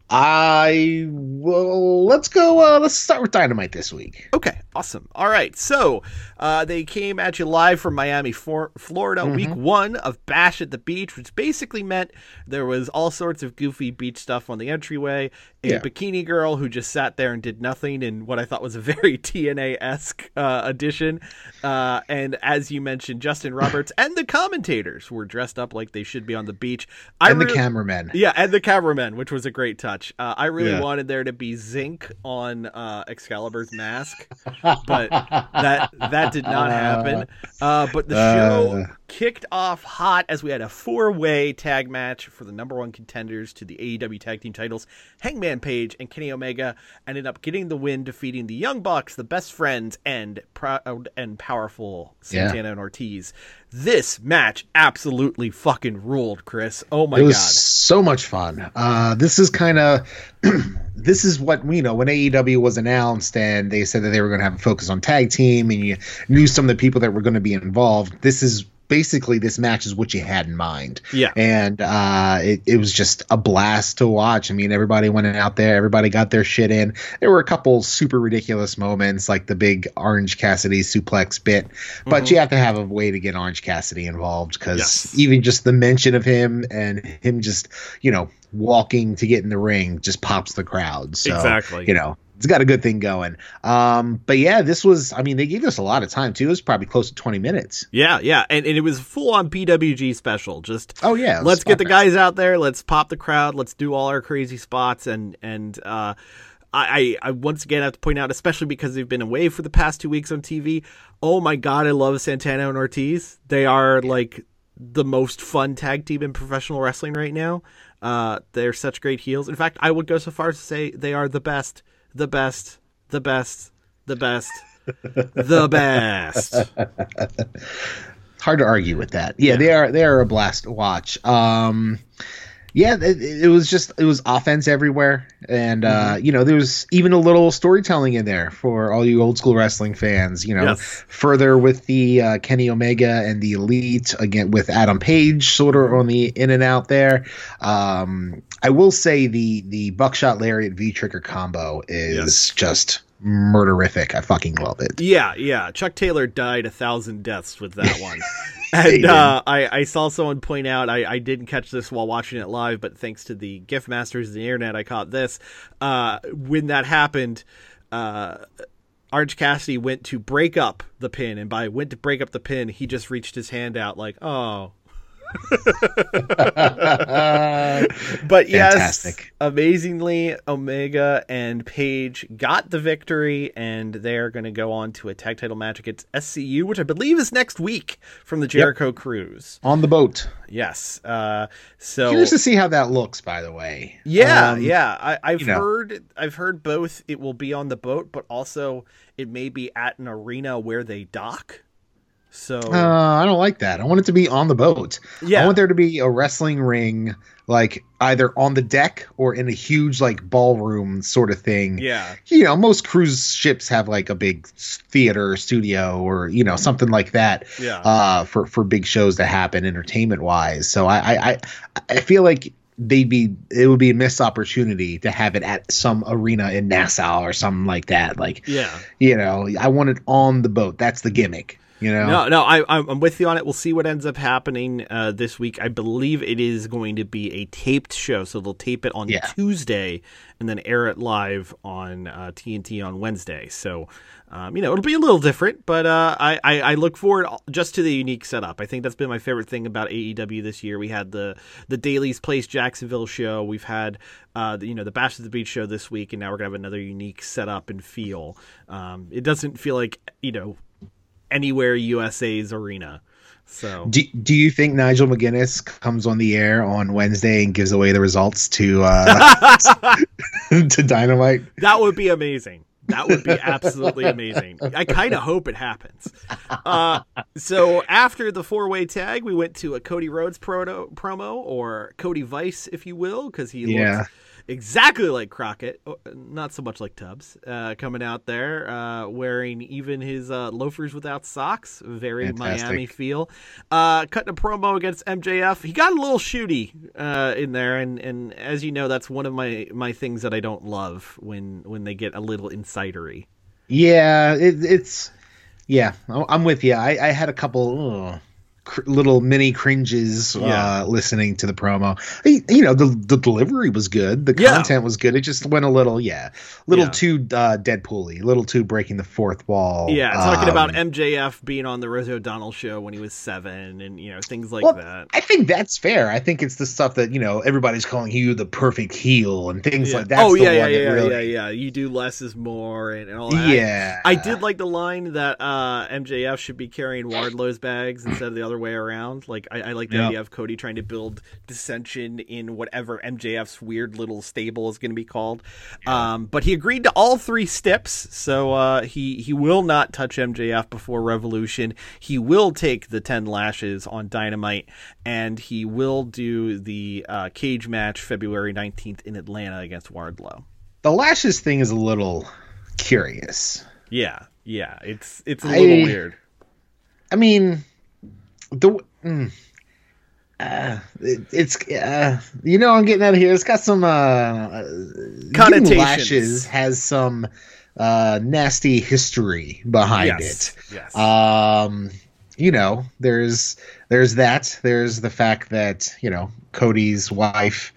I well, let's go. Uh, let's start with Dynamite this week. Okay, awesome. All right, so uh, they came at you live from Miami, for- Florida, Mm-hmm. week one of Bash at the Beach, which basically meant there was all sorts of goofy beach stuff on the entryway. A Yeah. bikini girl who just sat there and did nothing in what I thought was a very TNA esque uh, addition. Uh, and as you mentioned, Justin Roberts and the commentators were dressed up like they should be on the beach. I and the cameraman. yeah, and the cameraman, which was a great touch. Uh, I really Yeah. wanted there to be zinc on uh, Excalibur's mask, but that that did not happen. Uh, but the show Uh. Kicked off hot as we had a four-way tag match for the number one contenders to the AEW Tag Team titles. Hangman Page and Kenny Omega ended up getting the win, defeating the Young Bucks, the Best Friends, and proud and powerful Yeah. Santana and Ortiz. This match absolutely fucking ruled, Chris. Oh my it was god. so much fun. Uh, this is kind of this is what you know when AEW was announced and they said that they were going to have a focus on tag team and you knew some of the people that were going to be involved. This is basically this match is what you had in mind. Yeah. and uh, it, it was just a blast to watch. I mean, everybody went out there, everybody got their shit in. There were a couple super ridiculous moments, like the big Orange Cassidy suplex bit, but you have to have a way to get Orange Cassidy involved because Yes. even just the mention of him and him just you know walking to get in the ring just pops the crowd. So Exactly. you know. It's got a good thing going. Um, but yeah, this was, I mean, they gave us a lot of time too. It was probably close to 20 minutes. Yeah, yeah, and, and it was full on PWG special. Just Oh, yeah, let's get the guys out there. Let's pop the crowd. Let's do all our crazy spots and and uh, I, I I once again have to point out, especially because they've been away for the past two weeks on TV. Oh my god, I love Santana and Ortiz. They are like the most fun tag team in professional wrestling right now. Uh, they're such great heels. In fact, I would go so far as to say they are the best, the best, the best, the best, the best. hard to argue with that. Yeah, they are they are a blast to watch. Um yeah, it, it was just it was offense everywhere, and uh, you know there was even a little storytelling in there for all you old school wrestling fans. You know, Yes. further with the uh, Kenny Omega and the Elite again with Adam Page sort of on the in and out there. Um, I will say the the Buckshot Lariat V Trigger combo is just murderific. I fucking love it. Yeah, yeah. Chuck Taylor died a thousand deaths with that one. and uh, I, I saw someone point out, I, I didn't catch this while watching it live, but thanks to the gift masters of the internet, I caught this. Uh, when that happened, uh, Orange Cassidy went to break up the pin, and by went to break up the pin, he just reached his hand out like, oh. But yes, Fantastic. amazingly, Omega and Page got the victory, and they're going to go on to a tag title match against SCU, which I believe is next week from the Jericho Cruise. On the boat. Yes. Uh, so Curious to see how that looks, by the way. yeah, Um, yeah. I, I've you know. heard I've heard both. It will be on the boat, but also it may be at an arena where they dock. So Uh, I don't like that. I want it to be on the boat. Yeah. I want there to be a wrestling ring, like either on the deck or in a huge like ballroom sort of thing. yeah, You know, most cruise ships have like a big theater studio or you know something like that. Yeah. Uh, for for big shows to happen entertainment wise. So I I I, I feel like they'd be it would be a missed opportunity to have it at some arena in Nassau or something like that. Like yeah. you know, I want it on the boat. That's the gimmick. You know. No, no, I, I'm I'm with you on it. We'll see what ends up happening uh, this week. I believe it is going to be a taped show, so they'll tape it on Yeah. Tuesday and then air it live on uh, TNT on Wednesday. So, um, you know, it'll be a little different, but uh, I, I I look forward just to the unique setup. I think that's been my favorite thing about AEW this year. We had the the Daily's Place Jacksonville show. We've had uh, the, you know the Bash at the Beach show this week, and now we're gonna have another unique setup and feel. Um, it doesn't feel like you know anywhere USA's arena. So Do, do you think Nigel McGuinness comes on the air on Wednesday and gives away the results to uh, to Dynamite? that would be amazing. That would be absolutely amazing. I kind of hope it happens. Uh, so after the four way tag, we went to a Cody Rhodes proto, promo, or Cody Vice, if you will, because he Yeah. looks exactly like Crockett, oh, not so much like Tubbs, uh, coming out there uh, wearing even his uh, loafers without socks. Very Fantastic. Miami feel. Uh, cutting a promo against MJF. He got a little shooty uh, in there, and, and as you know, that's one of my, my things that I don't love when when they get a little insidery. Yeah, it, it's yeah. I'm with you. I, I had a couple ugh, cr- little mini cringes Yeah. uh, listening to the promo. I- You know, the the delivery was good. The Yeah. content was good. It just went a little, yeah, a little Yeah. too uh, Deadpool-y, a little too breaking the fourth wall. Yeah, talking Um, about MJF being on the Rosie O'Donnell show when he was seven, and you know things like Well, that. I think that's fair. I think it's the stuff that you know everybody's calling you the perfect heel and things Yeah. like that. oh the yeah, yeah, that yeah, really, yeah, yeah. You do less is more, and, and all that. I- Yeah. I, did like the line that uh, MJF should be carrying Wardlow's bags instead of the other way around. Like I, I like the Yeah. idea of Cody trying to build dissension in whatever MJF's weird little stable is going to be called. Um, but he agreed to all three steps, so uh, he he will not touch MJF before Revolution. He will take the ten lashes on Dynamite, and he will do the uh, cage match February nineteenth in Atlanta against Wardlow. The lashes thing is a little curious. Yeah, yeah, it's it's a I- little weird. I mean, the mm, uh, it, it's uh, you know I'm getting out of here. It's got some uh, uh, Connotations. Lashes has some uh, nasty history behind Yes, it. yes. Um, you know, there's there's that. There's the fact that you know Cody's wife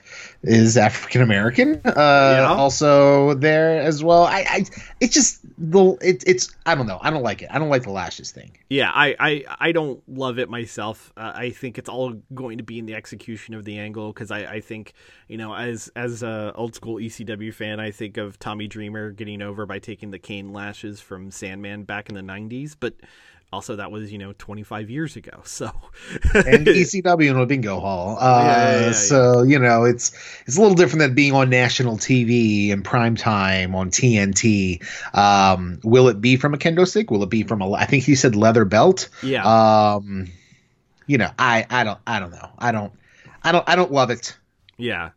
is African American. Uh, Yeah. Also there as well. I, I it's just the it, it's I don't know. I don't like it. I don't like the lashes thing. Yeah, I, I, I don't love it myself. Uh, I think it's all going to be in the execution of the angle because I, I think you know as as a old school ECW fan, I think of Tommy Dreamer getting over by taking the cane lashes from Sandman back in the '90s, but also that was you know 25 years ago. So and ECW in a bingo hall. Uh, Yeah, yeah, yeah, so you know, it's it's a little different than being on national TV and prime time on TNT. Um, will it be from a kendo stick? Will it be from a? I think he said leather belt. yeah, Um, you know, I I don't I don't know. I don't I don't I don't love it. Yeah.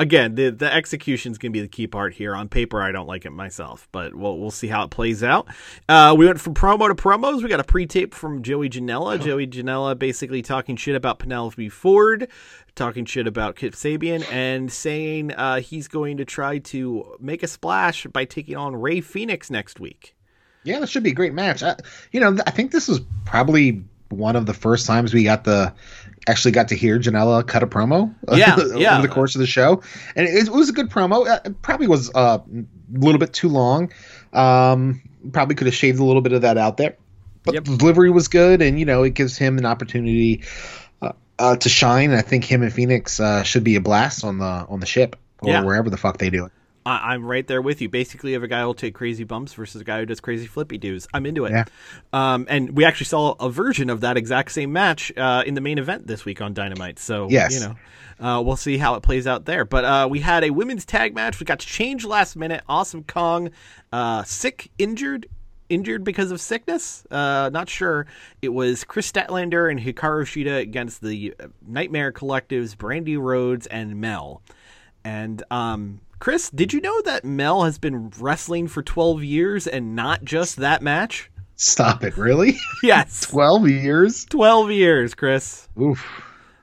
Again, the the execution's gonna be the key part here. On paper, I don't like it myself, but we'll we'll see how it plays out. Uh, we went from promo to promos. We got a pre-tape from Joey Janela. Joey Janela basically talking shit about Penelope Ford, talking shit about Kip Sabian, and saying uh, he's going to try to make a splash by taking on Rey Fenix next week. Yeah, that should be a great match. I, you know, I think this was probably one of the first times we got the actually got to hear Janela cut a promo. Yeah, yeah. over the course of the show, and it, it was a good promo. Uh, It probably was uh, a little bit too long. Um, probably could have shaved a little bit of that out there, but Yep. the delivery was good, and you know, it gives him an opportunity uh, uh, to shine. I think him and Fenix uh, should be a blast on the on the ship or Yeah. wherever the fuck they do it. I, I'm right there with you. Basically, you have a guy who'll take crazy bumps versus a guy who does crazy flippy doos. I'm into it. Yeah. Um, and we actually saw a version of that exact same match uh, in the main event this week on Dynamite. So Yes. you know. Uh, we'll see how it plays out there. But uh, we had a women's tag match. We got to change last minute. Awesome Kong, uh, sick, injured, injured because of sickness. Uh, not sure. It was Kris Statlander and Hikaru Shida against the Nightmare Collectives, Brandi Rhodes and Mel. And um, Chris, did you know that Mel has been wrestling for 12 years and not just that match? Stop it, really? Yes, Twelve years? 12 years, Chris. Oof.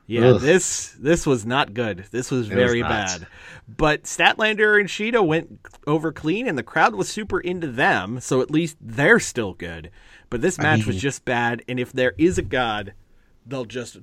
Yeah, Ugh. this this was not good. This was was very not. bad. But Statlander and Shida went over clean, and the crowd was super into them. So at least they're still good. But this match was mean- just bad. And if there is a god, they'll just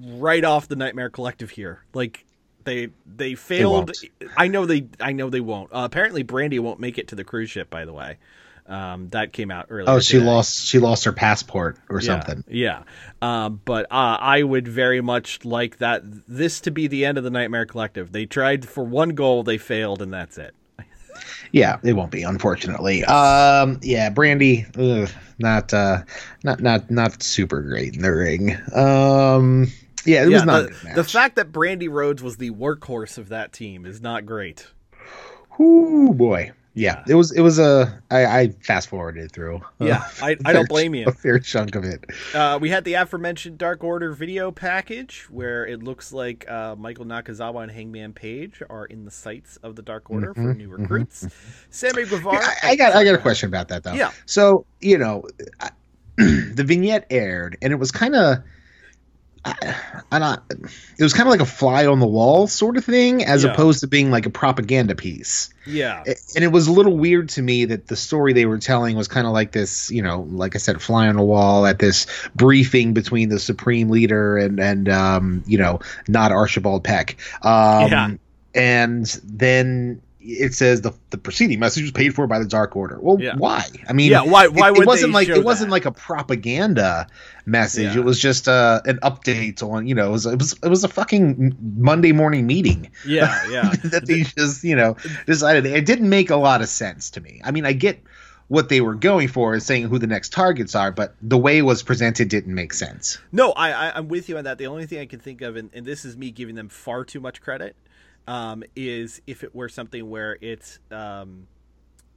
write off the Nightmare Collective here. Like they they failed. won't. I know they I know they won't. Uh, apparently, Brandi won't make it to the cruise ship. By the way, um, that came out earlier. Oh, she today. lost. She lost her passport or Yeah, something. Yeah. Um, but uh, I would very much like that this to be the end of the Nightmare Collective. They tried for one goal, they failed, and that's it. Yeah, it won't be, unfortunately. Um, yeah, Brandi, ugh, not, uh, not, not, not super great in the ring. Um, yeah, it yeah, was not the, the fact that Brandi Rhodes was the workhorse of that team is not great. Ooh, boy. yeah, it was it was a I, I fast forwarded through. Yeah, I don't blame you. A fair chunk of it. Uh, we had the aforementioned Dark Order video package where it looks like uh, Michael Nakazawa and Hangman Page are in the sights of the Dark Order for new recruits. Sammy Guevara. I, I got I got a question about that though. Yeah. So you know, I- the vignette aired, and it was kind of. I not. It was kind of like a fly on the wall sort of thing, as Yeah. opposed to being like a propaganda piece. Yeah. and it was a little weird to me that the story they were telling was kind of like this, you know, like I said, fly on the wall at this briefing between the supreme leader and and um, you know, not Archibald Peck. Um, Yeah. and then it says the the preceding message was paid for by the Dark Order. Well, Yeah. why? I mean, Yeah, why- why it, would it wasn't like it wasn't like a propaganda message. Yeah. It was just uh, an update on you know it was, it was it was a fucking Monday morning meeting Yeah, yeah. that they just you know decided it didn't make a lot of sense to me. I mean, I get what they were going for is saying who the next targets are, but the way it was presented didn't make sense. No, I, I I'm with you on that. The only thing I can think of, and, and this is me giving them far too much credit, um, is if it were something where it's um,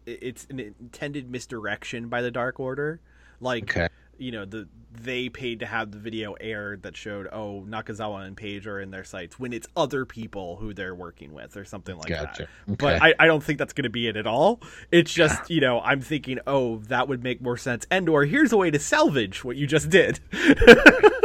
it's an intended misdirection by the Dark Order, like Okay. you know the they paid to have the video aired that showed oh Nakazawa and Page are in their sites when it's other people who they're working with or something like Gotcha. that. But I, I don't think that's going to be it at all. It's just you know I'm thinking oh that would make more sense and or here's a way to salvage what you just did.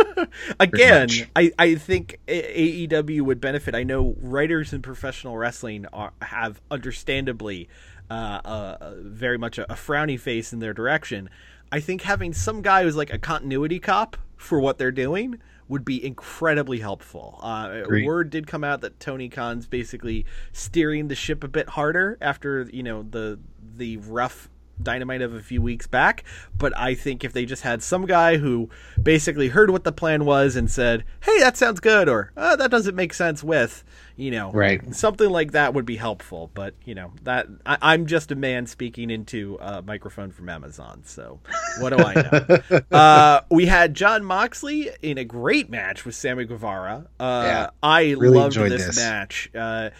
Again. I, I think AEW would benefit. I know writers in professional wrestling are, have understandably uh, uh, very much a, a frowny face in their direction. I think having some guy who's like a continuity cop for what they're doing would be incredibly helpful. Uh, word did come out that Tony Khan's basically steering the ship a bit harder after you know the the rough dynamite of a few weeks back. But I think if they just had some guy who basically heard what the plan was and said, "Hey, that sounds good," or oh, "That doesn't make sense," with you know, Right. something like that would be helpful. But you know, that I, I'm just a man speaking into a microphone from Amazon, so what do I know? uh, we had Jon Moxley in a great match with Sammy Guevara. Uh, Yeah. I Really loved this, this. match. Uh,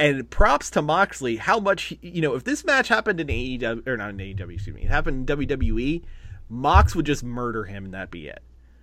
and props to Moxley, how much he- you know. If this match happened in AEW or not in AEW, excuse me, it happened in WWE, Mox would just murder him, and that'd be it.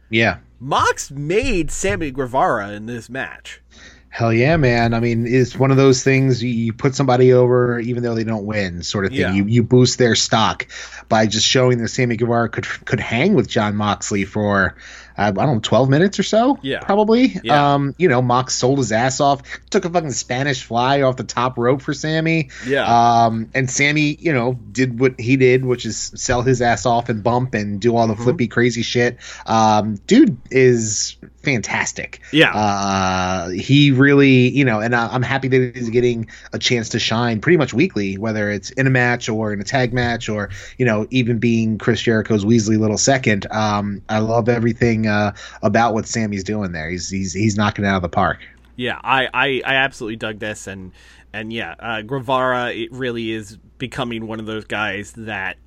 Yeah. Mox made Sammy Guevara in this match. Hell yeah, man. I mean, it's one of those things you, put somebody over even though they don't win, sort of thing. Yeah. You you boost their stock by just showing that Sammy Guevara could could hang with Jon Moxley for I don't know, twelve minutes or so. Yeah. probably. Yeah. Um, you know, Mox sold his ass off, took a fucking Spanish fly off the top rope for Sammy. Yeah. Um, and Sammy, you know, did what he did, which is sell his ass off and bump and do all the Mm-hmm. flippy crazy shit. Um, dude is fantastic. Yeah. Uh, he really, you know, and I, I'm happy that he's getting a chance to shine pretty much weekly, whether it's in a match or in a tag match or, you know, even being Chris Jericho's Weasley little second. Um, I love everything uh, about what Sammy's doing there. He's he's he's knocking it out of the park. Yeah, I, I, I absolutely dug this, and and yeah, uh, Guevara it really is becoming one of those guys that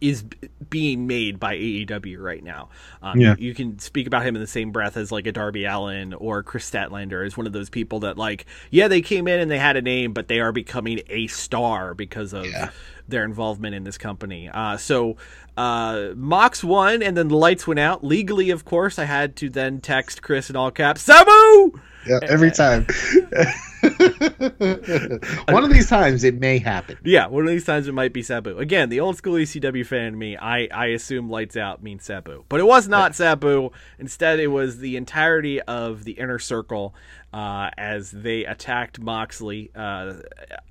is b- being made by AEW right now. Um, Yeah. you, you can speak about him in the same breath as like a Darby Allin or Kris Statlander as one of those people that like, yeah, they came in and they had a name, but they are becoming a star because of Yeah. Their involvement in this company. Uh, so uh, Mox won, and then the lights went out legally. Of course, I had to then text Chris in all caps, Sabu. Yeah, every time. One of these times it may happen. Yeah, one of these times it might be Sabu. Again, the old school ECW fan in me, I, I assume lights out means Sabu. But it was not Sabu. Instead, it was the entirety of the inner circle uh, as they attacked Moxley. Uh,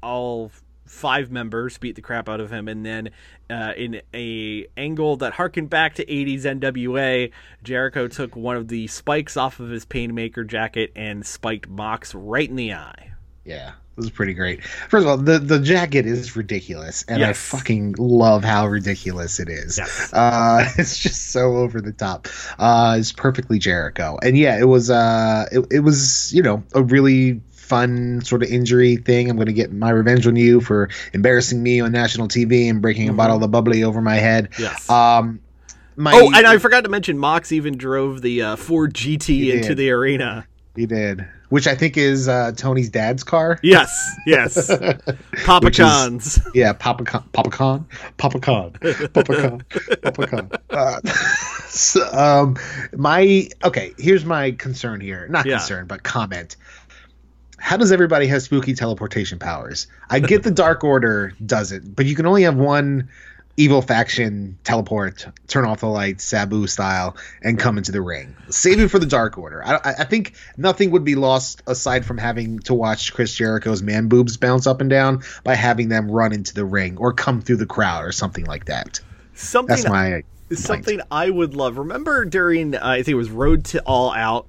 all five members beat the crap out of him. And then uh, in a angle that harkened back to 80s NWA, Jericho took one of the spikes off of his Painmaker jacket and spiked Mox right in the eye. Yeah, this is pretty great. First of all, the the jacket is ridiculous, and I fucking love how ridiculous it is. Yes. Uh, it's just so over the top. Uh, it's perfectly Jericho, and yeah, it was uh, it, it was you know a really fun sort of injury thing. I'm going to get my revenge on you for embarrassing me on national TV and breaking a bottle of bubbly over my head. Yes. Um, my Oh, and I forgot to mention, Mox even drove the uh, Ford GT into did. the arena. He did, which I think is uh, Tony's dad's car. Yes, yes. Papa Which is- Yeah, Papa Khan, Papa Khan, Papa Khan, Papa Khan, Papa Khan. Uh, so, um, my okay. Here's my concern here. Not Yeah. concern, but comment. How does everybody have spooky teleportation powers? I get the Dark Order does it, but you can only have one evil faction teleport, turn off the lights, Sabu style, and come into the ring. Save it for the Dark Order. I, I think nothing would be lost aside from having to watch Chris Jericho's man boobs bounce up and down by having them run into the ring or come through the crowd or something like that. Something That's my something I would love. Remember during uh, I think it was Road to All Out,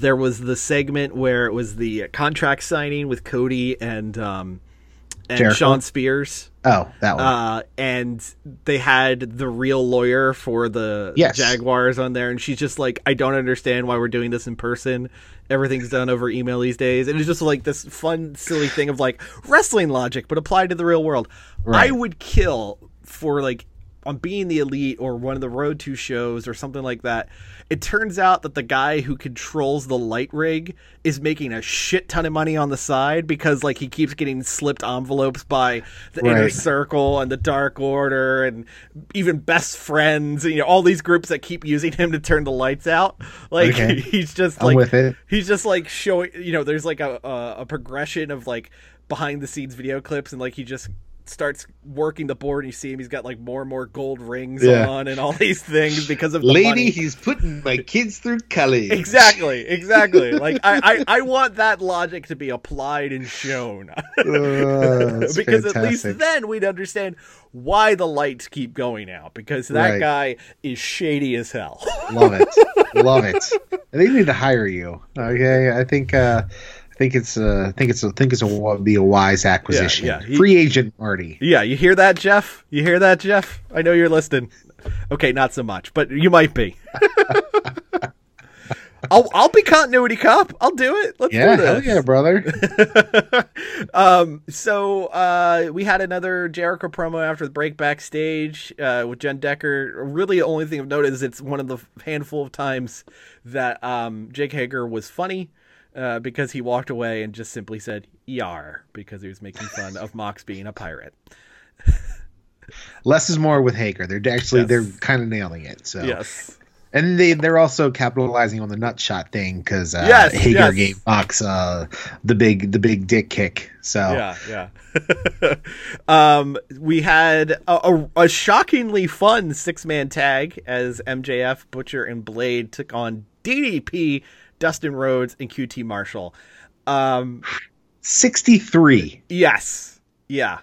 there was the segment where it was the contract signing with Cody and um and Jericho? Shawn Spears. Oh, that one. Uh, and they had the real lawyer for the Yes. Jaguars on there, and she's just like, I don't understand why we're doing this in person. Everything's done over email these days, and it's just like this fun, silly thing of like wrestling logic, but applied to the real world. I would kill for like on being the elite or one of the road to shows or something like that. It turns out that the guy who controls the light rig is making a shit ton of money on the side because like he keeps getting slipped envelopes by the inner circle and the dark order and even best friends and you know all these groups that keep using him to turn the lights out like Okay. he's just like he's just like showing you know there's like a, a a progression of like behind the scenes video clips and like he just starts working the board and you see him he's got like more and more gold rings Yeah. on and all these things because of the Lady, money. he's putting my kids through college. Exactly, exactly. Like I, I, I want that logic to be applied and shown. That's because at least then we'd understand why the lights keep going out. Because that Right. guy is shady as hell. Love it. Love it. They need to hire you. Okay, I think. uh think it's. Uh, I think it's. I think it's a be a wise acquisition. yeah, he- Free agent Marty. yeah, you hear that, Jeff? You hear that, Jeff? I know you're listening. Okay, not so much, but you might be. I'll I'll be continuity cop. I'll do it. Let's Yeah, do hell yeah, brother. um, so uh, we had another Jericho promo after the break backstage uh, with Jenn Decker. Really, the only thing of note is it's one of the handful of times that um, Jake Hager was funny uh, because he walked away and just simply said "yar" because he was making fun of Mox being a pirate. Less is more with Hager. They're actually Yes. they're kind of nailing it. So Yes. and they they're also capitalizing on the nut shot thing because uh, Yes, Hager yes. gave Fox uh, the big the big dick kick. So Yeah, yeah. um, we had a, a, a shockingly fun six man tag as MJF, Butcher, and Blade took on DDP, Dustin Rhodes, and QT Marshall. Um, sixty three. yes, yeah.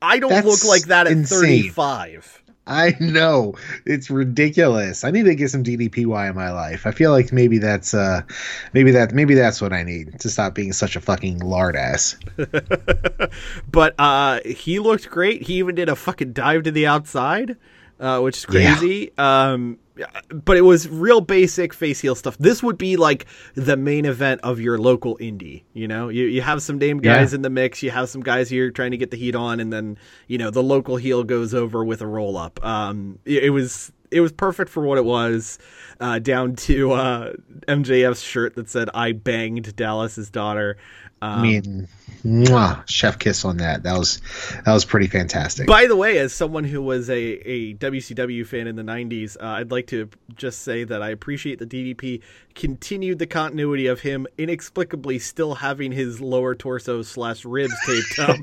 I don't That's look like that at insane. 35. I know it's ridiculous. I need to get some DDPY in my life. I feel like maybe that's uh maybe that maybe that's what I need to stop being such a fucking lard ass. But uh, he looked great. He even did a fucking dive to the outside, uh, which is Yeah. crazy. Um, but it was real basic face heel stuff. This would be like the main event of your local indie. You know, you you have some name guys Yeah. in the mix. You have some guys here trying to get the heat on, and then you know the local heel goes over with a roll up. Um, it, it was it was perfect for what it was. Uh, down to uh, MJF's shirt that said "I banged Dallas's daughter." Um, I mean, mwah, chef kiss on that. That was that was pretty fantastic. By the way, as someone who was a, a WCW fan in the 90s, uh, I'd like to just say that I appreciate the DDP continued the continuity of him inexplicably still having his lower torso slash ribs taped up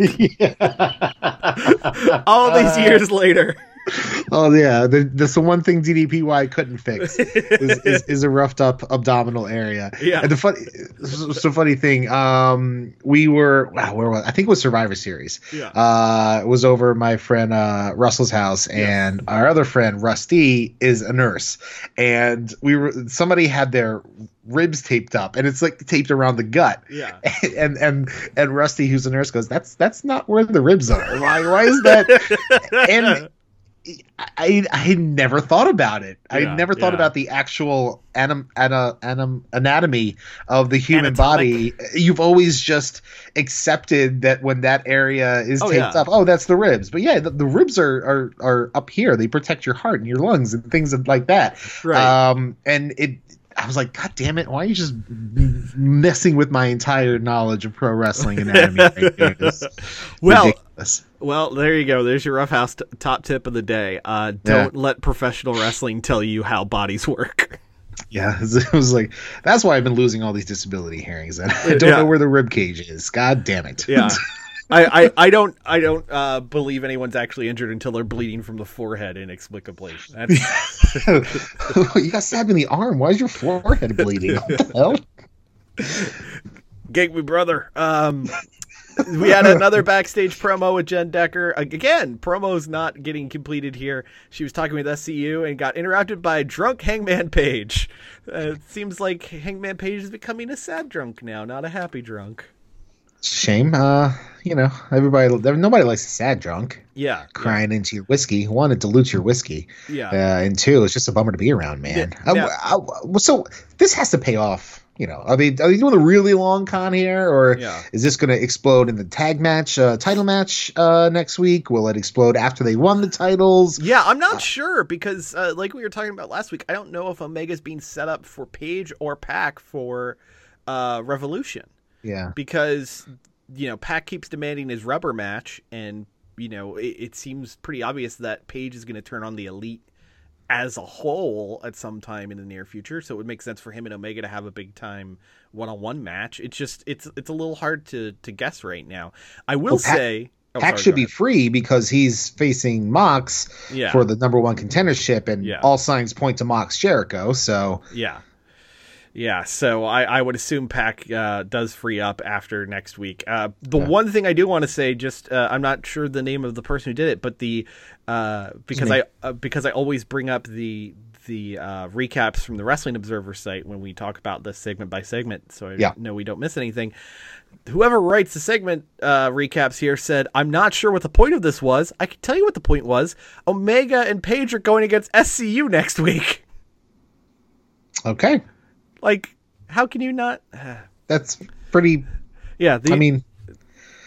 all these years later. oh yeah, the, that's the one thing DDPY couldn't fix is, is, is a roughed up abdominal area. Yeah. And the funny, so funny thing, um, we were wow, where was I think it was Survivor Series. Yeah. Uh, it was over my friend uh Russell's house, and our other friend Rusty is a nurse, and we were somebody had their ribs taped up, and it's like taped around the gut. Yeah. And and and Rusty, who's a nurse, goes, "That's that's not where the ribs are. Why why is that?" and I I had never thought about it. I Yeah, had never thought yeah. about the actual anim, ana, anim, anatomy of the human Anatomic. body. You've always just accepted that when that area is Oh, taped yeah. up, oh, that's the ribs. But yeah, the, the ribs are, are are up here. They protect your heart and your lungs and things like that. Right. Um, and it. I was like, God damn it! Why are you just messing with my entire knowledge of pro wrestling anatomy? Right Well, ridiculous. Well, there you go. There's your roughhouse t- top tip of the day. Uh, don't let professional wrestling tell you how bodies work. Yeah, it was like that's why I've been losing all these disability hearings. I don't Yeah. know where the rib cage is. God damn it! Yeah. I, I, I don't I don't uh, believe anyone's actually injured until they're bleeding from the forehead inexplicably. You got stabbed in the arm. Why is your forehead bleeding? What the hell? Gig me brother. Um, we had another backstage promo with Jenn Decker. Again, promo's not getting completed here. She was talking with SCU and got interrupted by drunk Hangman Page. Uh, it seems like Hangman Page is becoming a sad drunk now, not a happy drunk. Shame. Uh, you know, everybody, nobody likes a sad drunk Yeah. crying into your whiskey. One, it dilutes your whiskey. Yeah. Uh, and two, it's just a bummer to be around, man. Yeah, Uh, now- uh, so this has to pay off. You know, are they are they doing a really long con here, or Yeah. is this going to explode in the tag match, uh, title match uh, next week? Will it explode after they won the titles? Yeah, I'm not sure because, uh, like we were talking about last week, I don't know if Omega's being set up for Page or Pac for uh, Revolution Yeah, because you know Pac keeps demanding his rubber match, and you know it, it seems pretty obvious that Page is going to turn on the Elite as a whole at some time in the near future. So it would make sense for him and Omega to have a big time one-on-one match. It's just it's it's a little hard to to guess right now. I will Well, say. oh, Pac sorry, should be free because he's facing Mox Yeah. for the number one contendership, and Yeah. all signs point to Mox Jericho. So Yeah. Yeah, so I, I would assume Pac uh, does free up after next week. Uh, the one thing I do want to say, just uh, I'm not sure the name of the person who did it, but the uh, because I uh, because I always bring up the the uh, recaps from the Wrestling Observer site when we talk about this segment by segment, so I Yeah. know we don't miss anything. Whoever writes the segment uh, recaps here said, "I'm not sure what the point of this was. I can tell you what the point was. Omega and Page are going against SCU next week. okay, Like, how can you not?" that's pretty. Yeah, the, I mean,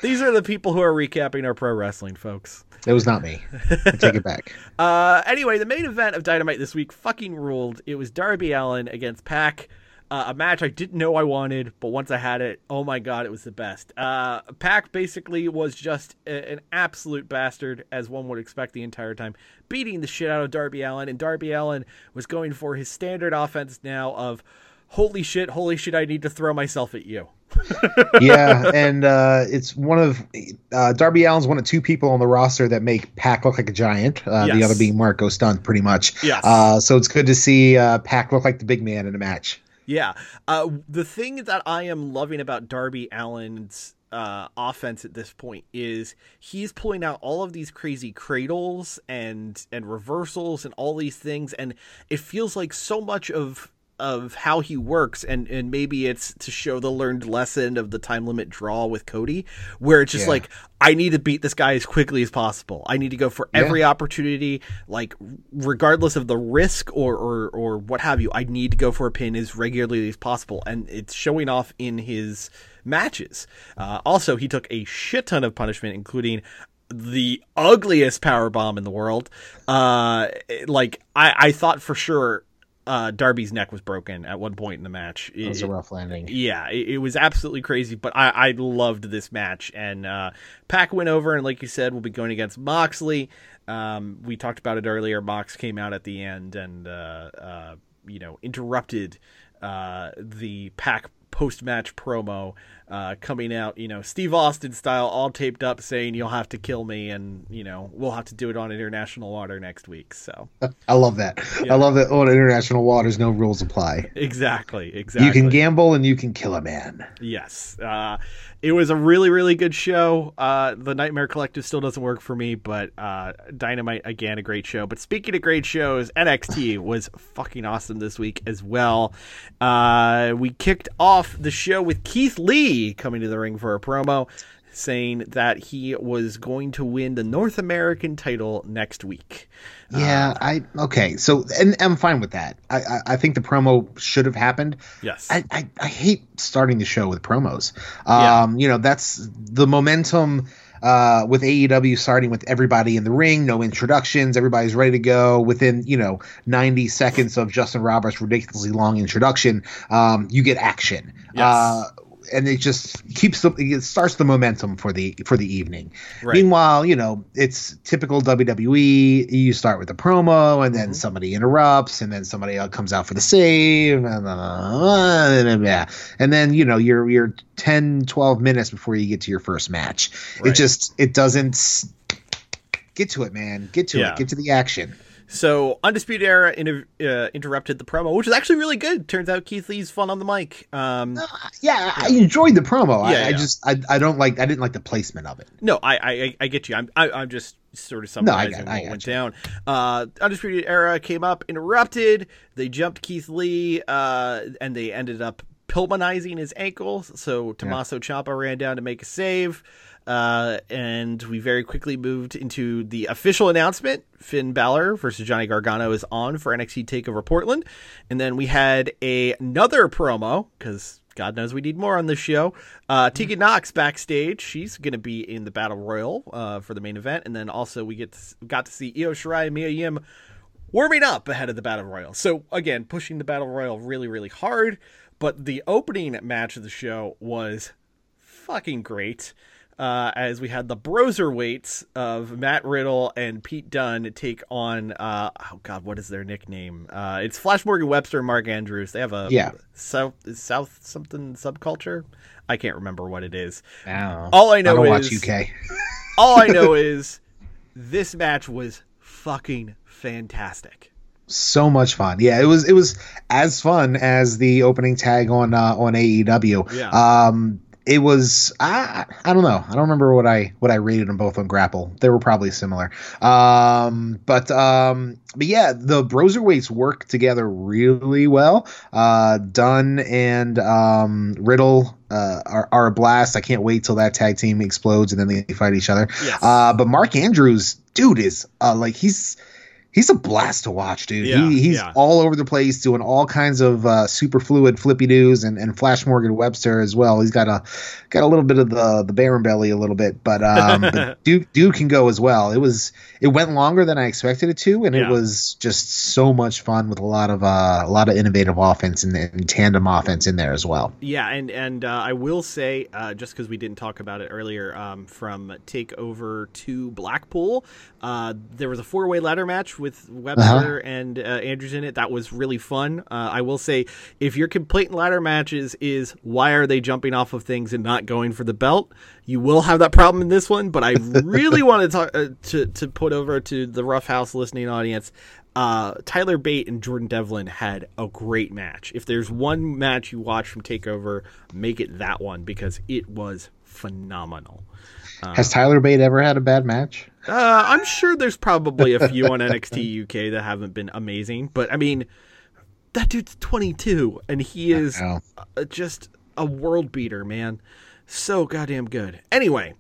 these are the people who are recapping our pro wrestling, folks. it was not me. I take it back. Uh, anyway, the main event of Dynamite this week fucking ruled. It was Darby Allin against Pac. Uh, a match I didn't know I wanted, but once I had it, oh my god, it was the best. Uh, Pac basically was just a- an absolute bastard, as one would expect the entire time, beating the shit out of Darby Allin, and Darby Allin was going for his standard offense now of, holy shit, holy shit, I need to throw myself at you. yeah, and uh, it's one of uh, Darby Allin's one of two people on the roster that make Pac look like a giant. Uh, The other being Marco Stunt, pretty much. Yes. Uh, so it's good to see uh, Pac look like the big man in a match. Yeah. Uh, the thing that I am loving about Darby Allin's uh, offense at this point is he's pulling out all of these crazy cradles and and reversals and all these things, and it feels like so much of of how he works and and maybe it's to show the learned lesson of the time limit draw with Cody where it's just Yeah. like I need to beat this guy as quickly as possible. I need to go for every opportunity like regardless of the risk or or or what have you. I need to go for a pin as regularly as possible and it's showing off in his matches. Uh, also, he took a shit ton of punishment including the ugliest power bomb in the world. Uh, like I, I thought for sure uh, Darby's neck was broken at one point in the match. It was a rough landing. yeah, it, it was absolutely crazy, but I, I loved this match. And uh, Pac went over, and like you said, we'll be going against Moxley. Um, we talked about it earlier. Mox came out at the end and, uh, uh, you know, interrupted uh, the Pac post match promo uh, coming out, you know, Steve Austin style, all taped up, saying, You'll have to kill me, and, you know, we'll have to do it on international water next week. So, I love that. I love that. On international waters, no rules apply. exactly, exactly. You can gamble and you can kill a man. Yes. Uh, it was a really, really good show. Uh, the Nightmare Collective still doesn't work for me, but uh, Dynamite, again, a great show. But speaking of great shows, NXT was fucking awesome this week as well. Uh, we kicked off the show with Keith Lee coming to the ring for a promo saying that he was going to win the North American title next week. Yeah, I okay. So and I'm fine with that. I I, I think the promo should have happened. Yes. I, I, I hate starting the show with promos. Yeah. Um, you know, that's the momentum uh, with AEW starting with everybody in the ring, no introductions, everybody's ready to go. Within you know 90 seconds of Justin Roberts' ridiculously long introduction, um, you get action. Yes. Uh, and it just keeps the it starts the momentum for the for the evening. Right. Meanwhile, you know it's typical WWE. You start with the promo, and then Mm-hmm. somebody interrupts, and then somebody else comes out for the save, and, uh, yeah. and then you know you're you're 10, 12 minutes before you get to your first match. It just it doesn't get to it, man. Get to Yeah. it. Get to the action. So Undisputed Era inter- uh, interrupted the promo, which is actually really good. Turns out Keith Lee's fun on the mic. Um, Yeah, I enjoyed the promo. I, Yeah, I just I, I don't like I didn't like the placement of it. No, I, I I get you. I'm I, I'm just sort of No, I summarizing got- what went you. down. Uh, Undisputed Era came up, interrupted. They jumped Keith Lee, uh, and they ended up Pillmanizing his ankle. So Tommaso Ciampa ran down to make a save. Uh, and we very quickly moved into the official announcement. Finn Balor versus Johnny Gargano is on for NXT Takeover Portland, and then we had a, another promo because God knows we need more on this show. Uh, Tegan Knox backstage. She's going to be in the Battle Royal uh, for the main event, and then also we get to, got to see Io Shirai and Mia Yim warming up ahead of the Battle Royal. So again, pushing the Battle Royal really, really hard. But the opening match of the show was fucking great. Uh, as we had the Broserweights of Matt Riddle and Pete Dunne take on, uh, oh god, what is their nickname? Uh, it's Flash Morgan Webster and Mark Andrews. They have a Yeah. South South something subculture. I can't remember what it is. Wow. All I know don't is watch UK. all I know is this match was fucking fantastic. so much fun. Yeah, it was it was as fun as the opening tag on uh, on AEW. Yeah. Um it was I I don't know. I don't remember what I what I rated them both on Grapple. They were probably similar. Um but um but yeah, the Broserweights work together really well. Uh Dunne and um Riddle uh, are, are a blast. I can't wait till that tag team explodes and then they fight each other. Yes. Uh, but Mark Andrews, dude, is uh, like he's he's a blast to watch, dude. Yeah, he, he's yeah. all over the place doing all kinds of uh, super fluid flippy doos and, and Flash Morgan Webster as well. He's got a got a little bit of the the Baron belly a little bit, but um, but dude, dude can go as well. It was it went longer than I expected it to, and Yeah. it was just so much fun with a lot of uh, a lot of innovative offense and, and tandem offense in there as well. Yeah, and and uh, I will say, uh, just because we didn't talk about it earlier, um, from Takeover to Blackpool, uh, there was a four way ladder match with Webster and uh, Andrews in it. That was really fun. Uh, I will say, if your complaint in ladder matches is why are they jumping off of things and not going for the belt, you will have that problem in this one. But I really want to talk uh, to to put over to the Rough House listening audience. Uh, Tyler Bate and Jordan Devlin had a great match. If there's one match you watch from Takeover, make it that one because it was phenomenal. Has Tyler Bate ever had a bad match? Uh, I'm sure there's probably a few on NXT UK that haven't been amazing, but I mean, that dude's 22 and he is uh, just a world beater, man. So goddamn good. Anyway,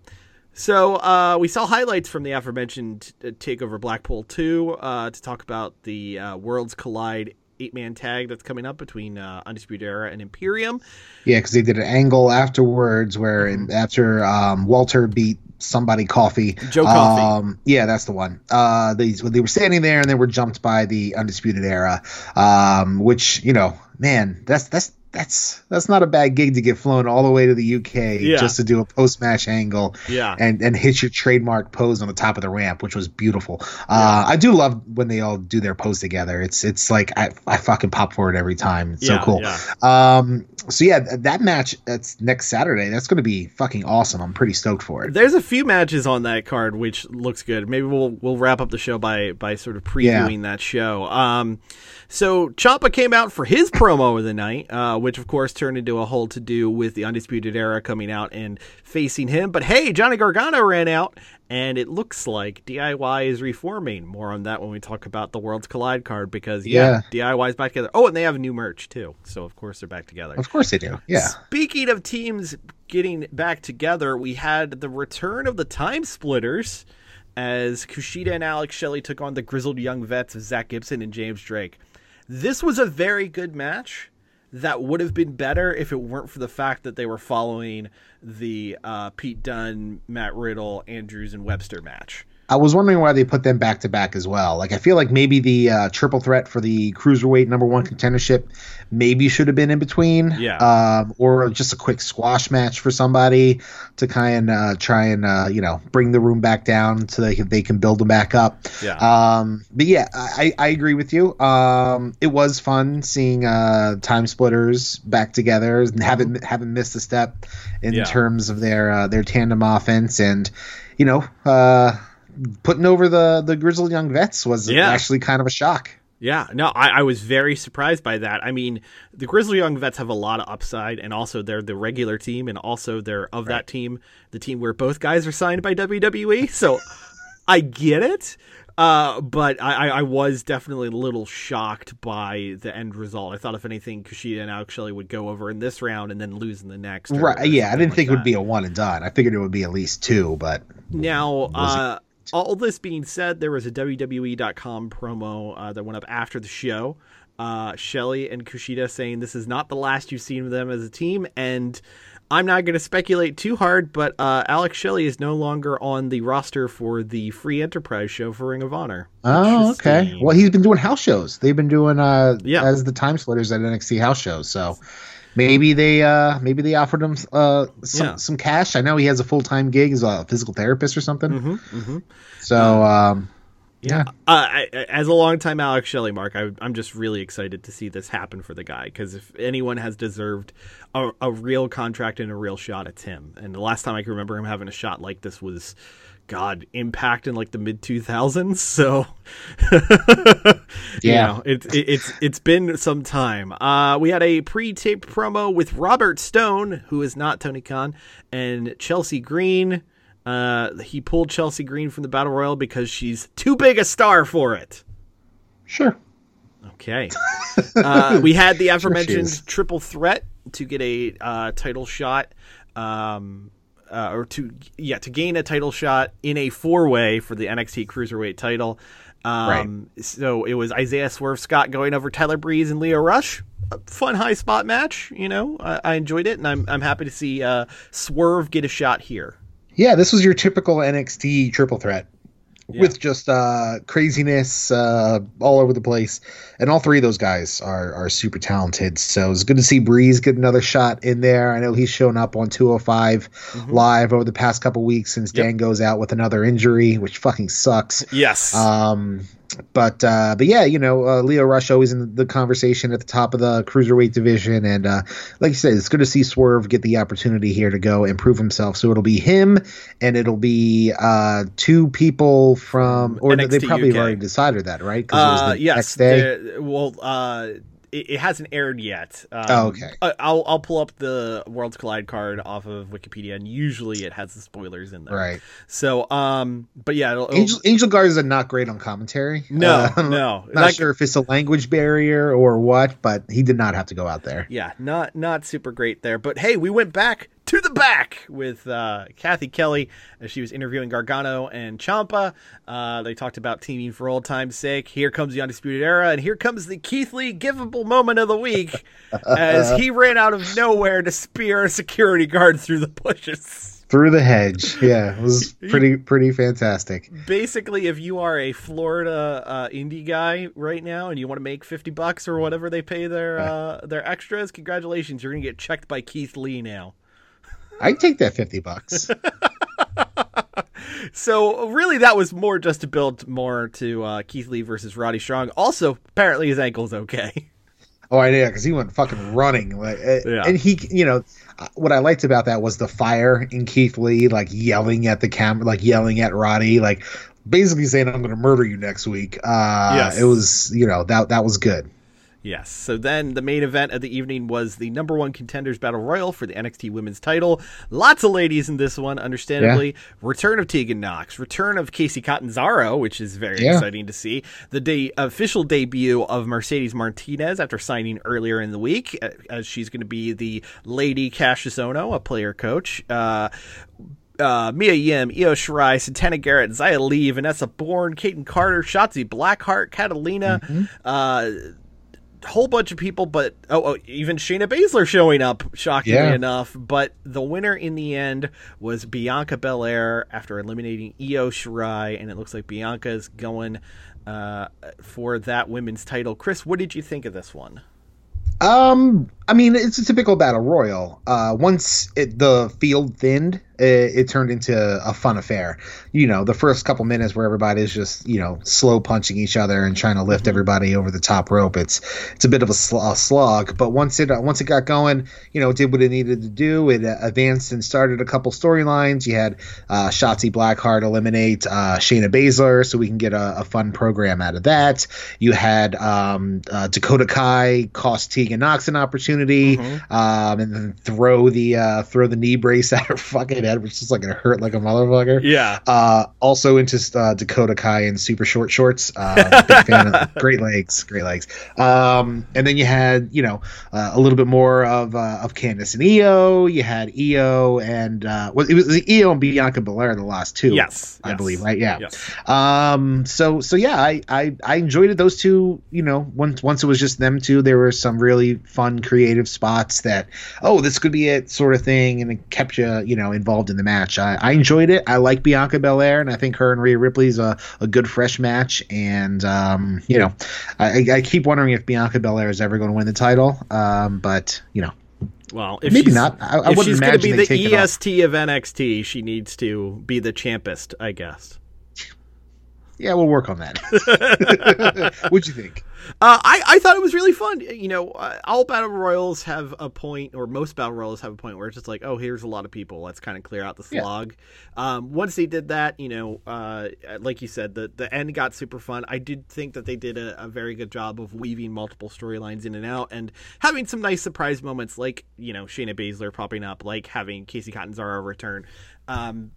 so uh, we saw highlights from the aforementioned uh, Takeover Blackpool 2 uh, to talk about the uh, Worlds Collide eight man tag that's coming up between uh, Undisputed Era and Imperium. Yeah, because they did an angle afterwards where Mm-hmm. after um, Walter beat somebody Coffey, Joe Coffey. Um, yeah, that's the one. Uh, they they were standing there and they were jumped by the Undisputed Era, um, which you know, man, that's that's. That's that's not a bad gig to get flown all the way to the UK Yeah. just to do a post match angle Yeah. and and hit your trademark pose on the top of the ramp, which was beautiful. Uh, I do love when they all do their pose together. It's it's like I, I fucking pop for it every time. It's Yeah, so cool. yeah. Um, so yeah, th- that match that's next Saturday. That's going to be fucking awesome. I'm pretty stoked for it. There's a few matches on that card which looks good. Maybe we'll we'll wrap up the show by by sort of previewing that show. Um, so Ciampa came out for his promo of the night, uh, which of course turned into a whole to do with the Undisputed Era coming out and facing him. But hey, Johnny Gargano ran out, and it looks like DIY is reforming. More on that when we talk about the Worlds Collide card because yeah, DIY is back together. Oh, and they have new merch too, so of course they're back together. Of course they do. Yeah. Speaking of teams getting back together, we had the return of the Time Splitters as Kushida and Alex Shelley took on the grizzled young vets of Zach Gibson and James Drake. This was a very good match. that would have been better if it weren't for the fact that they were following the uh, Pete Dunne, Matt Riddle, Andrews, and Webster match. I was wondering why they put them back to back as well. Like I feel like maybe the uh, triple threat for the cruiserweight number one contendership maybe should have been in between. Yeah. Um, or just a quick squash match for somebody to kind of uh, try and uh, you know bring the room back down so they can they can build them back up. Yeah. Um, but yeah, I, I agree with you. Um, it was fun seeing uh, time splitters back together and haven't haven't missed a step in Yeah. terms of their uh, their tandem offense and you know uh, putting over the the grizzled young vets was Yeah. actually kind of a shock. Yeah, no, I, I was very surprised by that. I mean, the Grizzly Young Vets have a lot of upside, and also they're the regular team, and also they're of that team, the team where both guys are signed by WWE. So I get it, uh, but I, I was definitely a little shocked by the end result. I thought, if anything, Kushida and Alex Shelley would go over in this round and then lose in the next. Right? Yeah, I didn't like think it would be a one and done. I figured it would be at least two, but Now, uh, all this being said, there was a WWE.com promo uh, that went up after the show. Uh, Shelley and Kushida saying this is not the last you've seen of them as a team, and I'm not going to speculate too hard, but uh, Alex Shelley is no longer on the roster for the Free Enterprise show for Ring of Honor. Oh, okay. Well, he's been doing house shows. They've been doing uh Yeah. as the time splitters at NXT house shows. So maybe they uh maybe they offered him uh some Yeah. some cash. I know he has a full time gig as a physical therapist or something. Mm-hmm, So um yeah. Uh, I, as a longtime Alex Shelley mark, I, I'm just really excited to see this happen for the guy because if anyone has deserved a, a real contract and a real shot, it's him. And the last time I can remember him having a shot like this was, God, Impact in like the mid 2000s. So, you Yeah. know, it, it, it's it's been some time. Uh, we had a pre-taped promo with Robert Stone, who is not Tony Khan, and Chelsea Green. Uh, he pulled Chelsea Green from the Battle Royal because she's too big a star for it. Sure. Okay. uh, we had the is. aforementioned triple threat to get a uh, title shot, um, uh, or to yeah to gain a title shot in a four way for the NXT Cruiserweight title. Um, So it was Isaiah Swerve Scott going over Tyler Breeze and Lio Rush. A fun high spot match. You know, I, I enjoyed it, and I'm I'm happy to see uh, Swerve get a shot here. Yeah, this was your typical NXT triple threat. With just uh, craziness uh, all over the place, and all three of those guys are are super talented. So it's good to see Breeze get another shot in there. I know he's shown up on 205 live over the past couple weeks since Dan goes out with another injury, which fucking sucks. Yes. Um, but uh, but yeah, you know, uh, Lio Rush always in the conversation at the top of the cruiserweight division, and uh, like you said, it's good to see Swerve get the opportunity here to go and prove himself. So it'll be him, and it'll be uh, two people from, or they probably already decided that, right? 'Cause it Uh, was the yes. next day. well, uh, it, it hasn't aired yet. Um, Oh, okay. I, I'll I'll pull up the Worlds Collide card off of Wikipedia, and usually it has the spoilers in there. Right. So, um, but yeah, it'll, it'll- Angel, Angel Garza are not great on commentary. No, Uh, no. Not Like- sure if it's a language barrier or what, but he did not have to go out there. yeah, not not super great there. But hey, we went back to the back with uh, Cathy Kelley as she was interviewing Gargano and Ciampa. Uh, they talked about teaming for old time's sake. Here comes the Undisputed Era, and here comes the Keith Lee givable moment of the week as he ran out of nowhere to spear a security guard through the bushes. Through the hedge. Yeah, it was pretty pretty fantastic. Basically, if you are a Florida uh, indie guy right now and you want to make fifty bucks or whatever they pay their uh, their extras, congratulations! You're gonna get checked by Keith Lee now. I'd take that 50 bucks. So really, that was more just to build more to uh, Keith Lee versus Roddy Strong. Also, apparently his ankle's okay. Oh, I know, because he went fucking running. Like, uh, Yeah. and he, you know, uh, what I liked about that was the fire in Keith Lee, like yelling at the camera, like yelling at Roddy, like basically saying, "I'm going to murder you next week." Uh, Yes. it was, you know, that that was good. Yes. So then the main event of the evening was the number one contenders battle royal for the NXT women's title. Lots of ladies in this one, understandably. Return of Tegan Knox, return of Kacy Catanzaro, which is very Yeah. exciting to see. The day official debut of Mercedes Martinez after signing earlier in the week, uh, as she's going to be the Lady Cassius Ohno, a player coach. Uh, uh, Mia Yim, Io Shirai, Santana Garrett, Xia Li, Vanessa Borne, Kayden Carter, Shotzi Blackheart, Catalina, uh, whole bunch of people, but oh, oh even Shayna Baszler showing up, shockingly Yeah. enough. But the winner in the end was Bianca Belair after eliminating Io Shirai, and it looks like Bianca's going uh, for that women's title. Chris, what did you think of this one? Um, I mean, it's a typical battle royal. Uh, once it, the field thinned, it, it turned into a fun affair. You know, the first couple minutes where everybody's just you know slow punching each other and trying to lift everybody over the top rope. It's it's a bit of a, sl- a slog, but once it once it got going, you know, it did what it needed to do. It uh, advanced and started a couple storylines. You had uh, Shotzi Blackheart eliminate uh, Shayna Baszler, so we can get a, a fun program out of that. You had um, uh, Dakota Kai cost Tegan Knox an opportunity, um, and then throw the uh, throw the knee brace at her fucking head, which is like gonna hurt like a motherfucker. Yeah. Uh, also into uh, Dakota Kai in super short shorts. Uh, big fan of great legs, great legs. Um, and then you had you know uh, a little bit more of uh, of Candice and Io. You had Io and uh, well, it was Io and Bianca Belair the last two. Yes, I yes. believe right. Yeah. Yes. Um. So so yeah, I, I I enjoyed it. Those two, you know, once once it was just them two, there were some really fun, creative spots that oh, this could be it, sort of thing, and it kept you you know involved in the match. I, I enjoyed it. I like Bianca Belair, and I think her and Rhea Ripley's a, a good fresh match. And um, you know, I, I keep wondering if Bianca Belair is ever going to win the title. Um, but you know, Well, if Maybe not. I- I if wouldn't she's going to be the. EST of NXT, she needs to be the champest, I guess. yeah, we'll work on that. What'd you think? Uh, I, I thought it was really fun. You know, uh, all battle royals have a point, or most battle royals have a point where it's just like, oh, here's a lot of people. Let's kind of clear out the Yeah. slog. Um, once they did that, you know, uh, like you said, the the end got super fun. I did think that they did a, a very good job of weaving multiple storylines in and out, and having some nice surprise moments, like you know Shayna Baszler popping up, like having Kacy Catanzaro return. Um,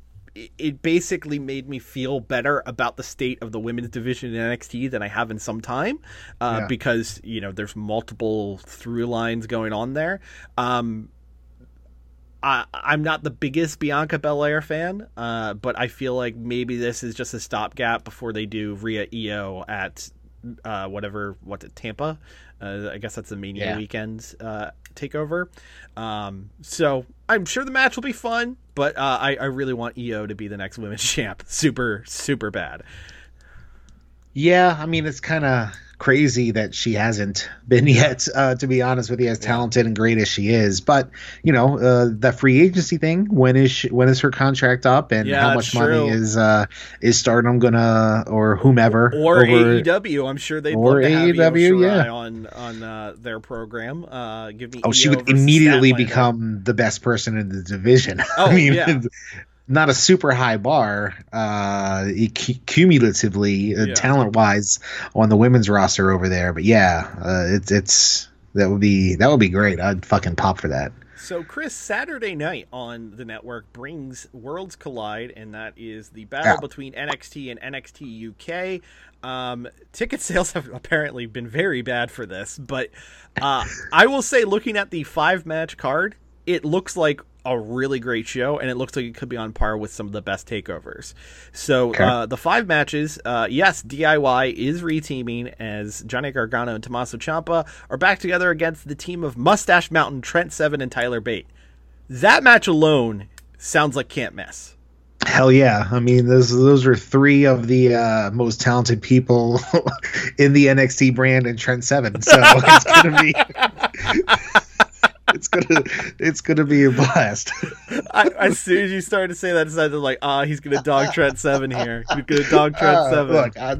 it- basically made me feel better about the state of the women's division in NXT than I have in some time, uh, Yeah. because you know there's multiple through lines going on there. Um, I, I'm not the biggest Bianca Belair fan, uh, but I feel like maybe this is just a stopgap before they do Rhea Io at uh, whatever what's it Tampa. Uh, I guess that's the Mania Yeah. weekend uh, takeover. Um, so I'm sure the match will be fun, but uh, I, I really want Io to be the next women's champ. Super super bad. Yeah, I mean it's kind of crazy that she hasn't been yet. Uh, to be honest with you, as talented and great as she is, but you know uh, that free agency thing. When is she, when is her contract up, and Yeah, how much money true. is uh, is Stardom gonna or whomever Or over- AEW, I'm sure they'd Or love to AEW, yeah. on on uh, their program. Uh, give me Oh, she would immediately become the best person in the division. Oh, I mean, yeah. Not a super high bar, uh, cu- cumulatively, uh, Yeah. talent wise, on the women's roster over there. But yeah, uh, it's it's that would be that would be great. I'd fucking pop for that. So, Chris, Saturday night on the network brings Worlds Collide, and that is the battle between NXT and NXT UK. Um, ticket sales have apparently been very bad for this, but uh, I will say, looking at the five match card, it looks like a really great show, and it looks like it could be on par with some of the best takeovers. So, Okay. uh, the five matches, uh, yes, DIY is reteaming as Johnny Gargano and Tommaso Ciampa are back together against the team of Mustache Mountain, Trent Seven, and Tyler Bate. That match alone sounds like can't miss. Hell yeah! I mean, those those are three of the uh, most talented people in the NXT brand and Trent Seven. So it's gonna be. It's gonna, it's gonna be a blast. I, as soon as you started to say that, it sounded like, ah, he's gonna dog Trent Seven here. He's gonna dog Trent Uh, Seven. Look, uh,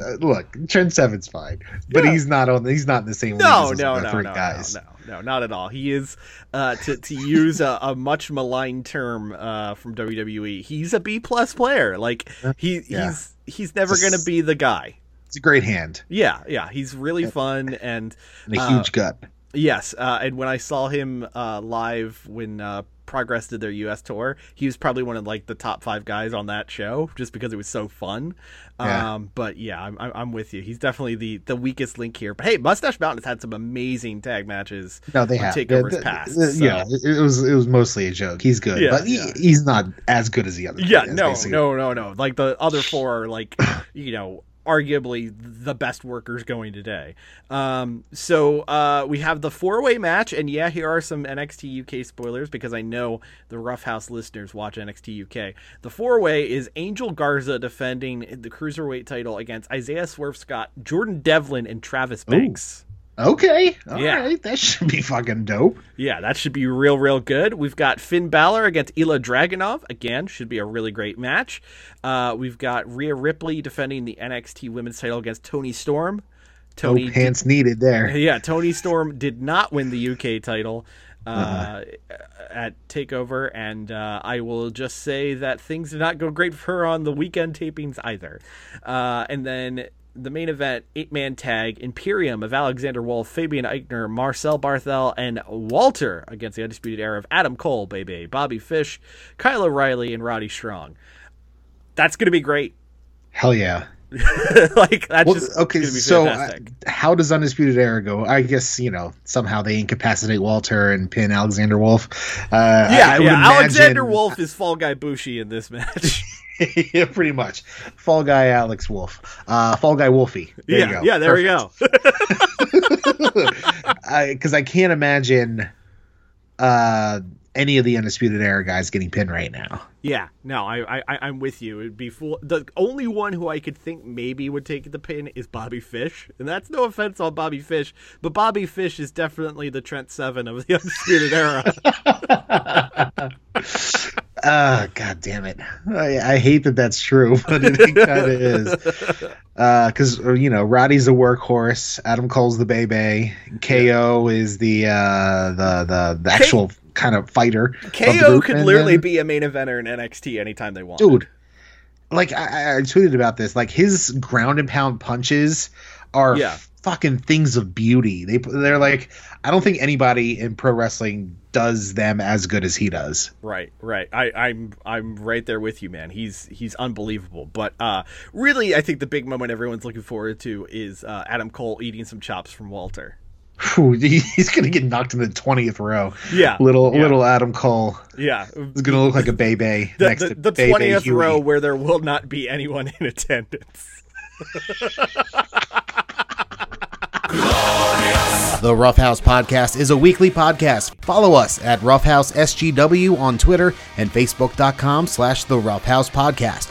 uh, look, Trent Seven's fine, but Yeah. he's not on. He's not in the same no, league no, the no, three no, guys. no, no, no, not at all. He is, uh, to to use a, a much maligned term uh, from WWE. He's a B plus player. Like he Yeah. he's he's never gonna be the guy. It's a great hand Yeah, yeah, he's really fun and and a Uh, huge gut. Yes, uh, and when I saw him uh, live when uh, Progress did their U.S. tour, he was probably one of like the top five guys on that show, just because it was so fun. Yeah. Um, but yeah, I'm, I'm with you. He's definitely the the weakest link here. But hey, Mustache Mountain has had some amazing tag matches. No, they have takeovers Yeah, past. th- so- Yeah, it, was it was mostly a joke. He's good, Yeah, but he, yeah. he's not as good as the other. Yeah, no, basically. no, no, no. Like the other four are like, you know, arguably the best workers going today. Um, so uh, we have the four way match, and yeah, here are some NXT UK spoilers because I know the Roughhouse listeners watch NXT UK. The four way is Angel Garza defending the cruiserweight title against Isaiah Swerve Scott, Jordan Devlin, and Travis Banks. Okay, all right, Yeah. that should be fucking dope. Yeah, that should be real, real good. We've got Finn Balor against Ilja Dragunov. Again, should be a really great match. Uh, we've got Rhea Ripley defending the NXT Women's title against Toni Storm. Tony Dope pants needed there. yeah, Toni Storm did not win the UK title uh, at Takeover, and uh, I will just say that things did not go great for her on the weekend tapings either. Uh, and then the main event, eight man tag, Imperium of Alexander Wolf, Fabian Aichner, Marcel Barthel, and Walter against the Undisputed Era of Adam Cole, baby, Bobby Fish, Kyle O'Reilly, and Roddy Strong. That's going to be great. Hell yeah. like, that's Well, just okay, so uh, how does Undisputed Era go? I guess you know somehow they incapacitate Walter and pin Alexander Wolf. Uh, yeah, I would yeah. Alexander imagine- Wolf is Fall Guy Bushi in this match. yeah, pretty much. Fall guy Alex Wolf. Uh, Fall guy Wolfie. There yeah, you go. yeah. There we go. Because I, can't imagine uh, any of the Undisputed Era guys getting pinned right now. yeah, no, I, I, I'm with you. It'd be fool. The only one who I could think maybe would take the pin is Bobby Fish, and that's no offense on Bobby Fish, but Bobby Fish is definitely the Trent Seven of the Undisputed Era. Ah, god damn it! I, I hate that that's true, but it, kind of is. Because you know, Roddy's a workhorse. Adam Cole's the baby. KO is the uh, the the the actual kind of fighter. KO could literally then- be a main eventer in NXT anytime they want. dude. Like I, I- I tweeted about this. Like his ground and pound punches are Yeah. fucking things of beauty. They they're like I don't think anybody in pro wrestling does them as good as he does. Right, right. I, I'm I'm right there with you, man. He's he's unbelievable. But uh, really, I think the big moment everyone's looking forward to is uh, Adam Cole eating some chops from Walter. Whew, he's gonna get knocked in the twentieth row. Yeah, little yeah. little Adam Cole Yeah, is gonna look like a baby the next the, to the 20th Huey. row where there will not be anyone in attendance. The Roughhouse Podcast is a weekly podcast. Follow us at Roughhouse SGW on Twitter and Facebook.com slash The Roughhouse Podcast.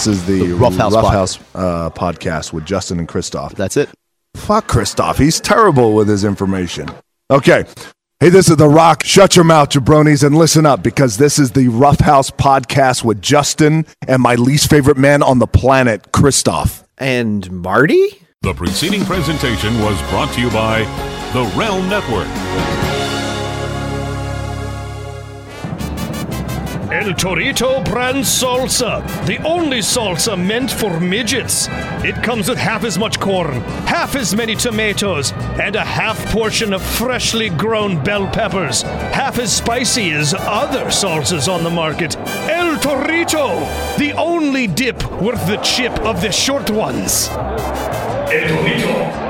This is the, The Rough House Rough pod- House, uh, podcast with Justin and Christoff. That's it. Fuck Christoff. He's terrible with his information. Okay. Hey, this is The Rock. Shut your mouth, jabronis, and listen up because this is the Rough House podcast with Justin and my least favorite man on the planet, Christoff. And Marty? The preceding presentation was brought to you by the Realm Network. El Torito brand salsa, the only salsa meant for midgets. It comes with half as much corn, half as many tomatoes, and a half portion of freshly grown bell peppers, half as spicy as other salsas on the market. El Torito, the only dip worth the chip of the short ones. El Torito.